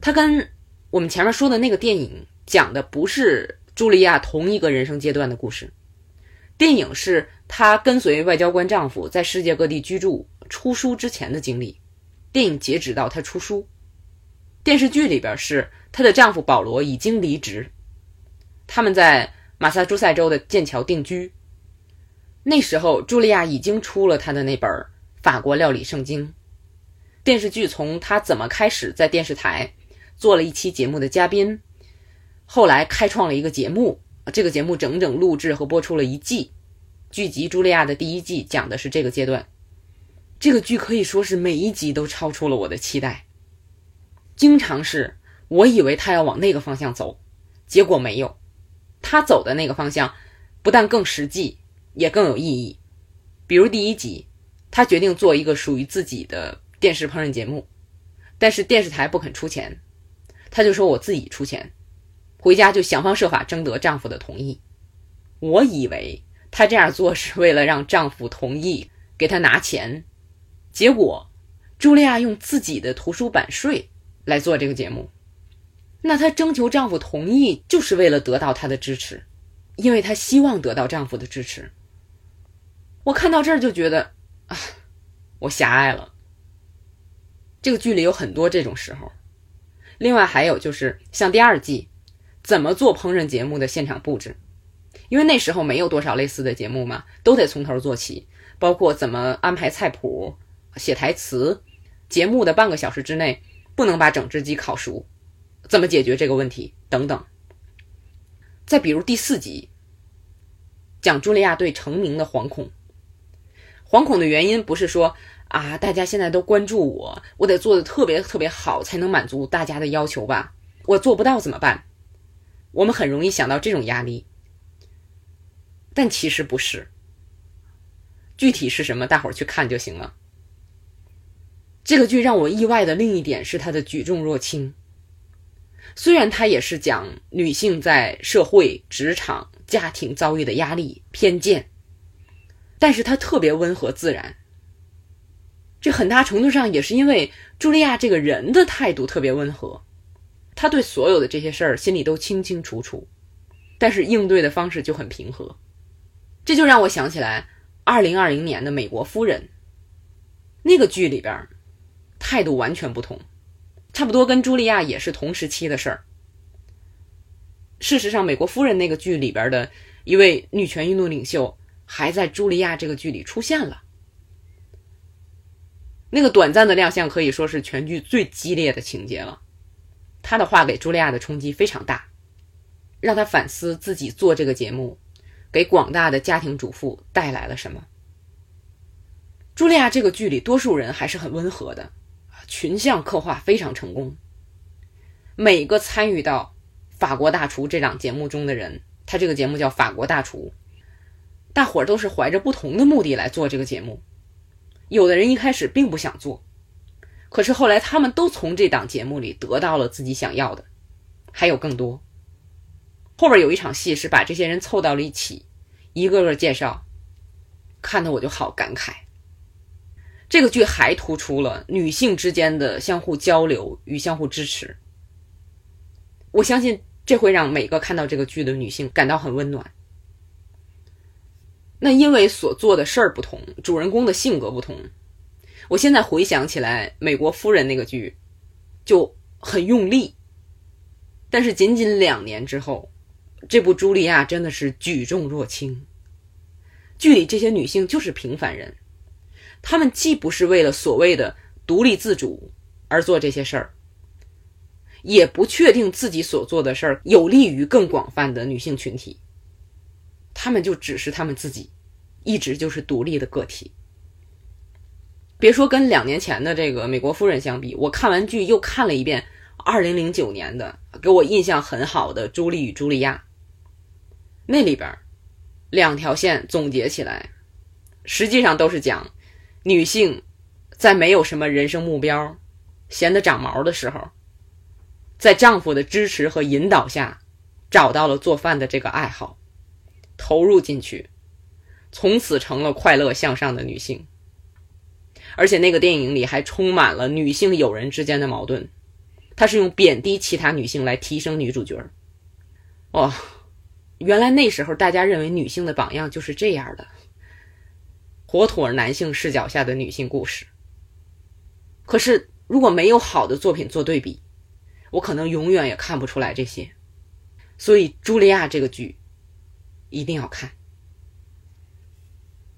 它跟我们前面说的那个电影讲的不是茱莉亚同一个人生阶段的故事，电影是。她跟随外交官丈夫在世界各地居住、出书之前的经历，电影截止到她出书。电视剧里边是她的丈夫保罗已经离职，他们在马萨诸塞州的剑桥定居。那时候，茱莉亚已经出了她的那本法国料理圣经。电视剧从她怎么开始在电视台做了一期节目的嘉宾，后来开创了一个节目，这个节目整整录制和播出了一季。剧集《茱莉亚》的第一季讲的是这个阶段，这个剧可以说是每一集都超出了我的期待。经常是我以为他要往那个方向走，结果没有。他走的那个方向不但更实际，也更有意义。比如第一集，他决定做一个属于自己的电视烹饪节目，但是电视台不肯出钱，他就说我自己出钱，回家就想方设法征得丈夫的同意。我以为。她这样做是为了让丈夫同意给她拿钱，结果，茱莉亚用自己的图书版税来做这个节目，那她征求丈夫同意就是为了得到他的支持，因为她希望得到丈夫的支持。我看到这儿就觉得啊，我狭隘了。这个剧里有很多这种时候，另外还有就是像第二季，怎么做烹饪节目的现场布置。因为那时候没有多少类似的节目嘛，都得从头做起，包括怎么安排菜谱、写台词，节目的半个小时之内不能把整只鸡烤熟，怎么解决这个问题等等。再比如第四集，讲茱莉亚对成名的惶恐，惶恐的原因不是说啊，大家现在都关注我，我得做的特别特别好才能满足大家的要求吧？我做不到怎么办？我们很容易想到这种压力。但其实不是，具体是什么，大伙儿去看就行了。这个剧让我意外的另一点是它的举重若轻。虽然它也是讲女性在社会、职场、家庭遭遇的压力、偏见，但是它特别温和自然。这很大程度上也是因为茱莉亚这个人的态度特别温和，她对所有的这些事儿心里都清清楚楚，但是应对的方式就很平和。这就让我想起来，二零二零年的《美国夫人》那个剧里边，态度完全不同，差不多跟茱莉亚也是同时期的事儿。事实上，《美国夫人》那个剧里边的一位女权运动领袖，还在茱莉亚这个剧里出现了。那个短暂的亮相可以说是全剧最激烈的情节了。他的话给茱莉亚的冲击非常大，让她反思自己做这个节目。给广大的家庭主妇带来了什么？茱莉亚这个剧里，多数人还是很温和的，群像刻画非常成功。每个参与到《法国大厨》这档节目中的人，他这个节目叫《法国大厨》，大伙儿都是怀着不同的目的来做这个节目。有的人一开始并不想做，可是后来他们都从这档节目里得到了自己想要的，还有更多。后边有一场戏是把这些人凑到了一起，一个个介绍，看得我就好感慨。这个剧还突出了女性之间的相互交流与相互支持。我相信这会让每个看到这个剧的女性感到很温暖。那因为所做的事儿不同，主人公的性格不同，我现在回想起来，《美国夫人》那个剧就很用力，但是仅仅两年之后，这部《茱莉亚》真的是举重若轻。剧里这些女性就是平凡人，她们既不是为了所谓的独立自主而做这些事儿，也不确定自己所做的事儿有利于更广泛的女性群体。她们就只是她们自己，一直就是独立的个体。别说跟两年前的这个《美国夫人》相比，我看完剧又看了一遍2009年的给我印象很好的《朱莉与茱莉亚》，那里边。两条线总结起来，实际上都是讲女性在没有什么人生目标、闲得长毛的时候，在丈夫的支持和引导下，找到了做饭的这个爱好，投入进去，从此成了快乐向上的女性。而且那个电影里还充满了女性友人之间的矛盾，它是用贬低其他女性来提升女主角哦。原来那时候大家认为女性的榜样就是这样的，妥妥男性视角下的女性故事。可是如果没有好的作品做对比，我可能永远也看不出来这些。所以《茱莉亚》这个剧一定要看。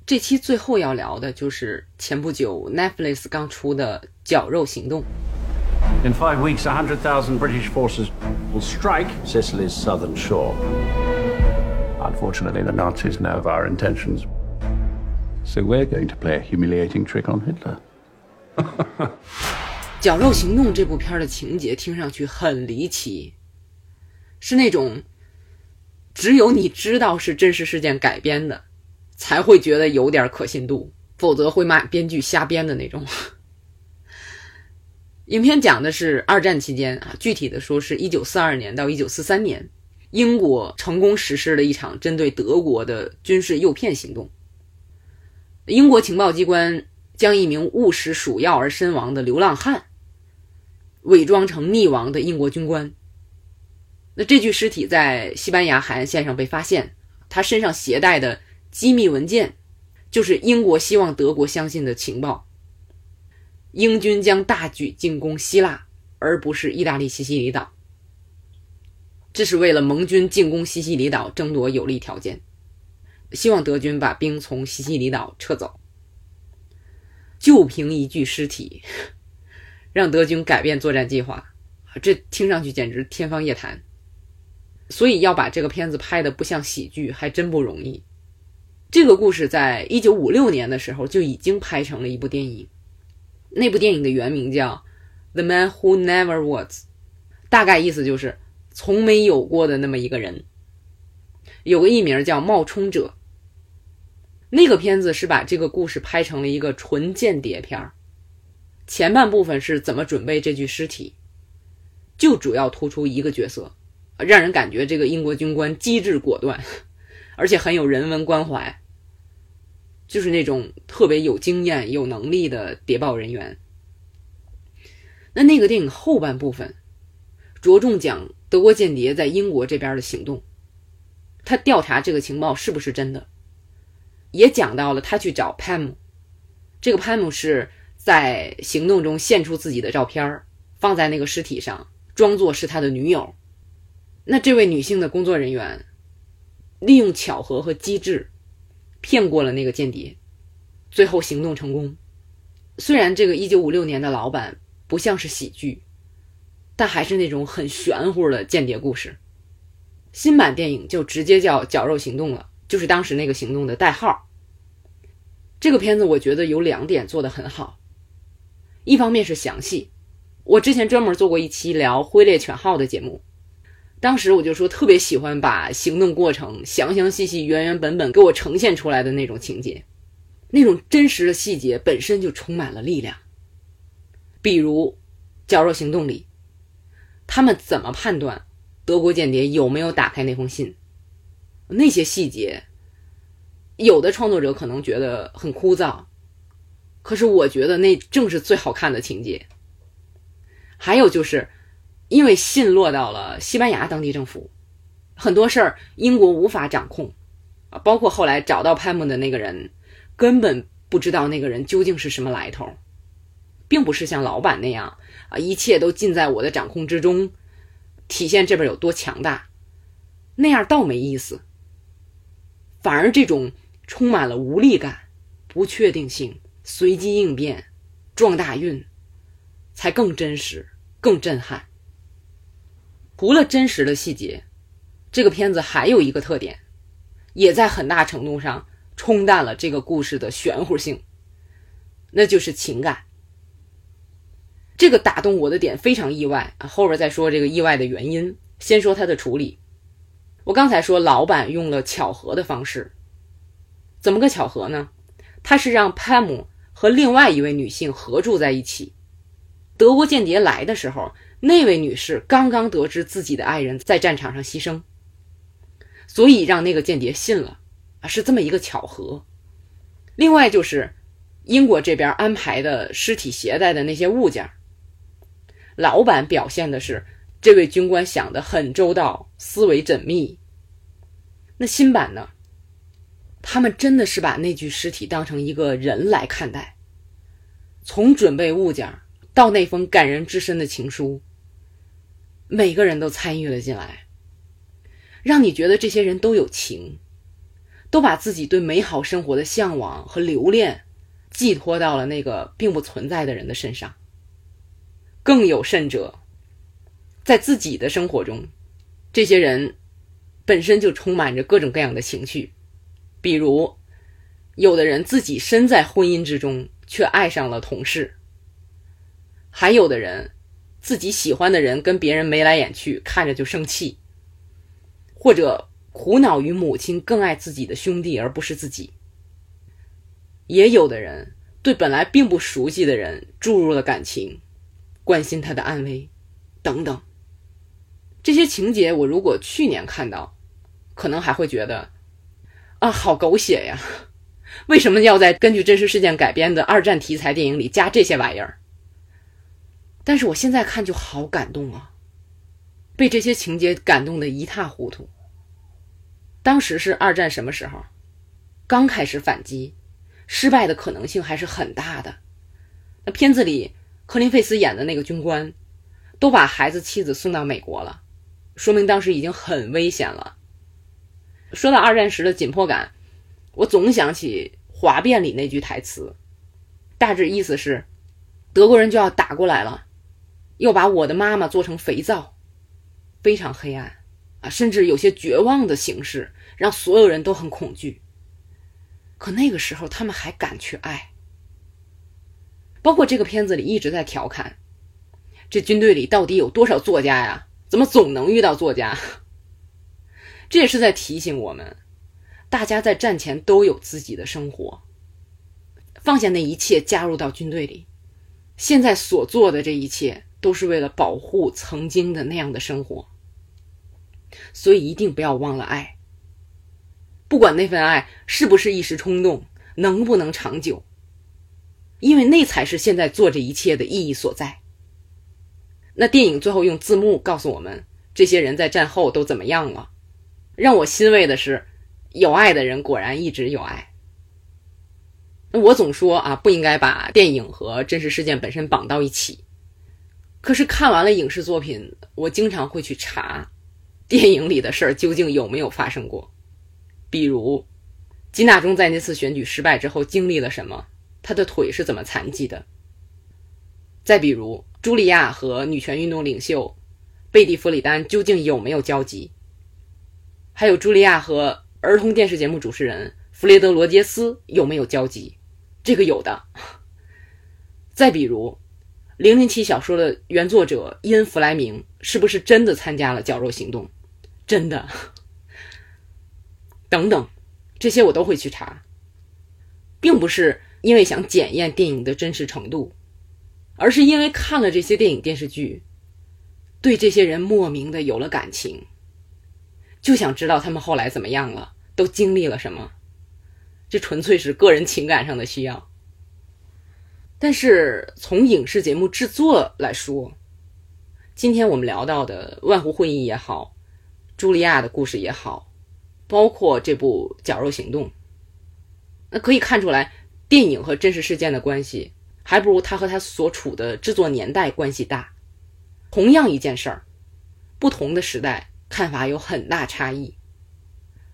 这期最后要聊的就是前不久 Netflix 刚出的《绞肉行动》。In five weeks, a hundred thousand British forces will strike Sicily's southern shore. Unfortunately, the Nazis know of our intentions. So we're going to play a humiliating trick on Hitler.《绞肉行动》这部片的情节听上去很离奇，是那种只有你知道是真实事件改编的，才会觉得有点可信度，否则会骂编剧瞎编的那种。影片讲的是二战期间啊，具体的说是一九四二年到一九四三年。英国成功实施了一场针对德国的军事诱骗行动。英国情报机关将一名误食鼠药而身亡的流浪汉伪装成溺亡的英国军官。那这具尸体在西班牙海岸线上被发现，他身上携带的机密文件就是英国希望德国相信的情报。英军将大举进攻希腊，而不是意大利西西里岛。这是为了盟军进攻西西里岛争夺有利条件，希望德军把兵从西西里岛撤走。就凭一具尸体，让德军改变作战计划，这听上去简直天方夜谭。所以要把这个片子拍的不像喜剧，还真不容易。这个故事在一九五六年的时候就已经拍成了一部电影，那部电影的原名叫《The Man Who Never Was》，大概意思就是。从没有过的那么一个人，有个艺名叫冒充者。那个片子是把这个故事拍成了一个纯间谍片儿。前半部分是怎么准备这具尸体，就主要突出一个角色，让人感觉这个英国军官机智果断，而且很有人文关怀，就是那种特别有经验、有能力的谍报人员。那那个电影后半部分。着重讲德国间谍在英国这边的行动，他调查这个情报是不是真的，也讲到了他去找 Pam，这个 Pam 是在行动中献出自己的照片，放在那个尸体上，装作是他的女友。那这位女性的工作人员利用巧合和机智，骗过了那个间谍，最后行动成功。虽然这个一九五六年的老板不像是喜剧。但还是那种很玄乎的间谍故事。新版电影就直接叫《绞肉行动》了，就是当时那个行动的代号。这个片子我觉得有两点做得很好，一方面是详细。我之前专门做过一期聊《挥猎犬号》的节目，当时我就说特别喜欢把行动过程详详细细、原原本本给我呈现出来的那种情节，那种真实的细节本身就充满了力量。比如《绞肉行动》里。他们怎么判断德国间谍有没有打开那封信？那些细节，有的创作者可能觉得很枯燥，可是我觉得那正是最好看的情节。还有就是，因为信落到了西班牙当地政府，很多事儿英国无法掌控啊，包括后来找到潘姆的那个人，根本不知道那个人究竟是什么来头，并不是像老板那样啊，一切都尽在我的掌控之中，体现这边有多强大，那样倒没意思。反而这种充满了无力感、不确定性、随机应变、撞大运，才更真实、更震撼。除了真实的细节，这个片子还有一个特点，也在很大程度上冲淡了这个故事的玄乎性，那就是情感。这个打动我的点非常意外啊，后边再说这个意外的原因。先说它的处理。我刚才说老板用了巧合的方式，怎么个巧合呢？他是让潘姆和另外一位女性合住在一起。德国间谍来的时候，那位女士刚刚得知自己的爱人在战场上牺牲，所以让那个间谍信了啊，是这么一个巧合。另外就是英国这边安排的尸体携带的那些物件，老板表现的是。这位军官想的很周到，思维缜密。那新版呢？他们真的是把那具尸体当成一个人来看待，从准备物件到那封感人至深的情书，每个人都参与了进来，让你觉得这些人都有情，都把自己对美好生活的向往和留恋寄托到了那个并不存在的人的身上。更有甚者。在自己的生活中，这些人本身就充满着各种各样的情绪，比如，有的人自己身在婚姻之中却爱上了同事，还有的人自己喜欢的人跟别人眉来眼去，看着就生气，或者苦恼于母亲更爱自己的兄弟而不是自己，也有的人对本来并不熟悉的人注入了感情，关心他的安危，等等。这些情节，我如果去年看到，可能还会觉得，啊，好狗血呀！为什么要在根据真实事件改编的二战题材电影里加这些玩意儿？但是我现在看就好感动啊，被这些情节感动的一塌糊涂。当时是二战什么时候？刚开始反击，失败的可能性还是很大的。那片子里科林费斯演的那个军官，都把孩子妻子送到美国了。说明当时已经很危险了。说到二战时的紧迫感，我总想起《哗变》里那句台词，大致意思是：德国人就要打过来了，要把我的妈妈做成肥皂，非常黑暗啊，甚至有些绝望的形式，让所有人都很恐惧。可那个时候，他们还敢去爱。包括这个片子里一直在调侃，这军队里到底有多少作家呀？怎么总能遇到作家？这也是在提醒我们，大家在战前都有自己的生活，放下那一切，加入到军队里。现在所做的这一切，都是为了保护曾经的那样的生活。所以一定不要忘了爱，不管那份爱是不是一时冲动，能不能长久，因为那才是现在做这一切的意义所在。那电影最后用字幕告诉我们，这些人在战后都怎么样了？让我欣慰的是，有爱的人果然一直有爱。我总说啊，不应该把电影和真实事件本身绑到一起。可是看完了影视作品，我经常会去查，电影里的事儿究竟有没有发生过。比如，金大中在那次选举失败之后经历了什么？他的腿是怎么残疾的？再比如。茱莉亚和女权运动领袖贝蒂·弗里丹究竟有没有交集？还有茱莉亚和儿童电视节目主持人弗雷德·罗杰斯有没有交集？这个有的。再比如，《零零七》小说的原作者伊恩·弗莱明是不是真的参加了绞肉行动？真的。等等，这些我都会去查，并不是因为想检验电影的真实程度。而是因为看了这些电影电视剧，对这些人莫名的有了感情，就想知道他们后来怎么样了，都经历了什么。这纯粹是个人情感上的需要。但是从影视节目制作来说，今天我们聊到的《万湖会议》也好，茱莉亚的故事也好，包括这部《绞肉行动》，那可以看出来，电影和真实事件的关系，还不如他和他所处的制作年代关系大。同样一件事儿，不同的时代看法有很大差异。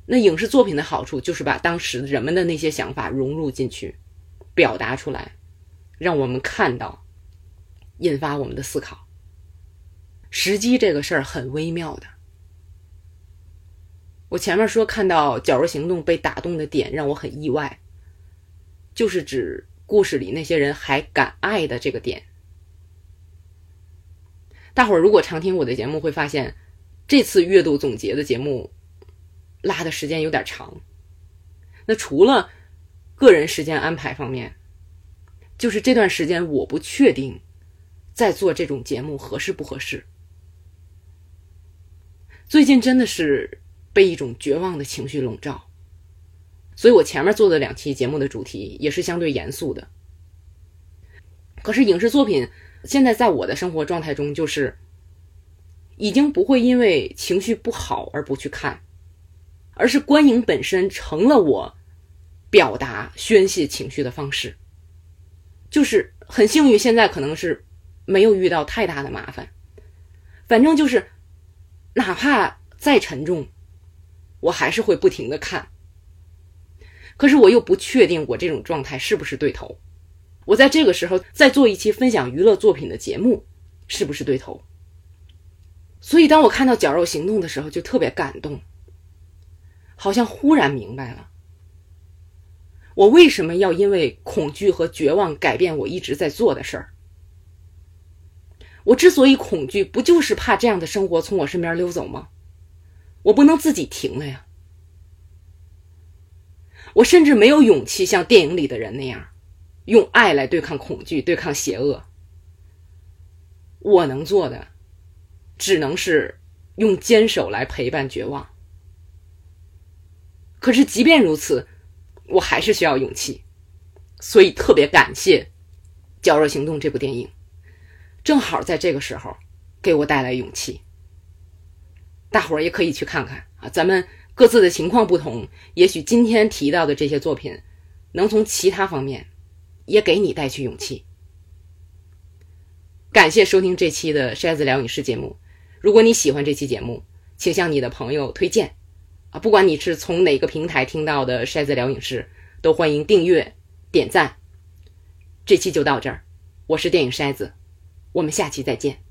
那影视作品的好处就是把当时人们的那些想法融入进去，表达出来，让我们看到，引发我们的思考。时机这个事儿很微妙的。我前面说看到《绞肉行动》被打动的点让我很意外，就是指故事里那些人还敢爱的这个点。大伙儿如果常听我的节目，会发现这次月度总结的节目。拉的时间有点长，那除了个人时间安排方面，就是这段时间我不确定在做这种节目合适不合适。最近真的是被一种绝望的情绪笼罩，所以我前面做的两期节目的主题也是相对严肃的。可是影视作品现在在我的生活状态中，就是已经不会因为情绪不好而不去看。而是观影本身成了我表达宣泄情绪的方式，就是很幸运，现在可能是没有遇到太大的麻烦。反正就是，哪怕再沉重，我还是会不停的看。可是我又不确定我这种状态是不是对头，我在这个时候再做一期分享娱乐作品的节目，是不是对头？所以当我看到《绞肉行动》的时候，就特别感动。好像忽然明白了，我为什么要因为恐惧和绝望改变我一直在做的事儿。我之所以恐惧，不就是怕这样的生活从我身边溜走吗？我不能自己停了呀。我甚至没有勇气像电影里的人那样，用爱来对抗恐惧、对抗邪恶。我能做的，只能是用坚守来陪伴绝望。可是，即便如此，我还是需要勇气，所以特别感谢《绞肉行动》这部电影，正好在这个时候给我带来勇气。大伙儿也可以去看看啊，咱们各自的情况不同，也许今天提到的这些作品，能从其他方面也给你带去勇气。感谢收听这期的筛子聊影视节目，如果你喜欢这期节目，请向你的朋友推荐。啊，不管你是从哪个平台听到的《筛子聊影视》，都欢迎订阅、点赞。这期就到这儿，我是电影筛子，我们下期再见。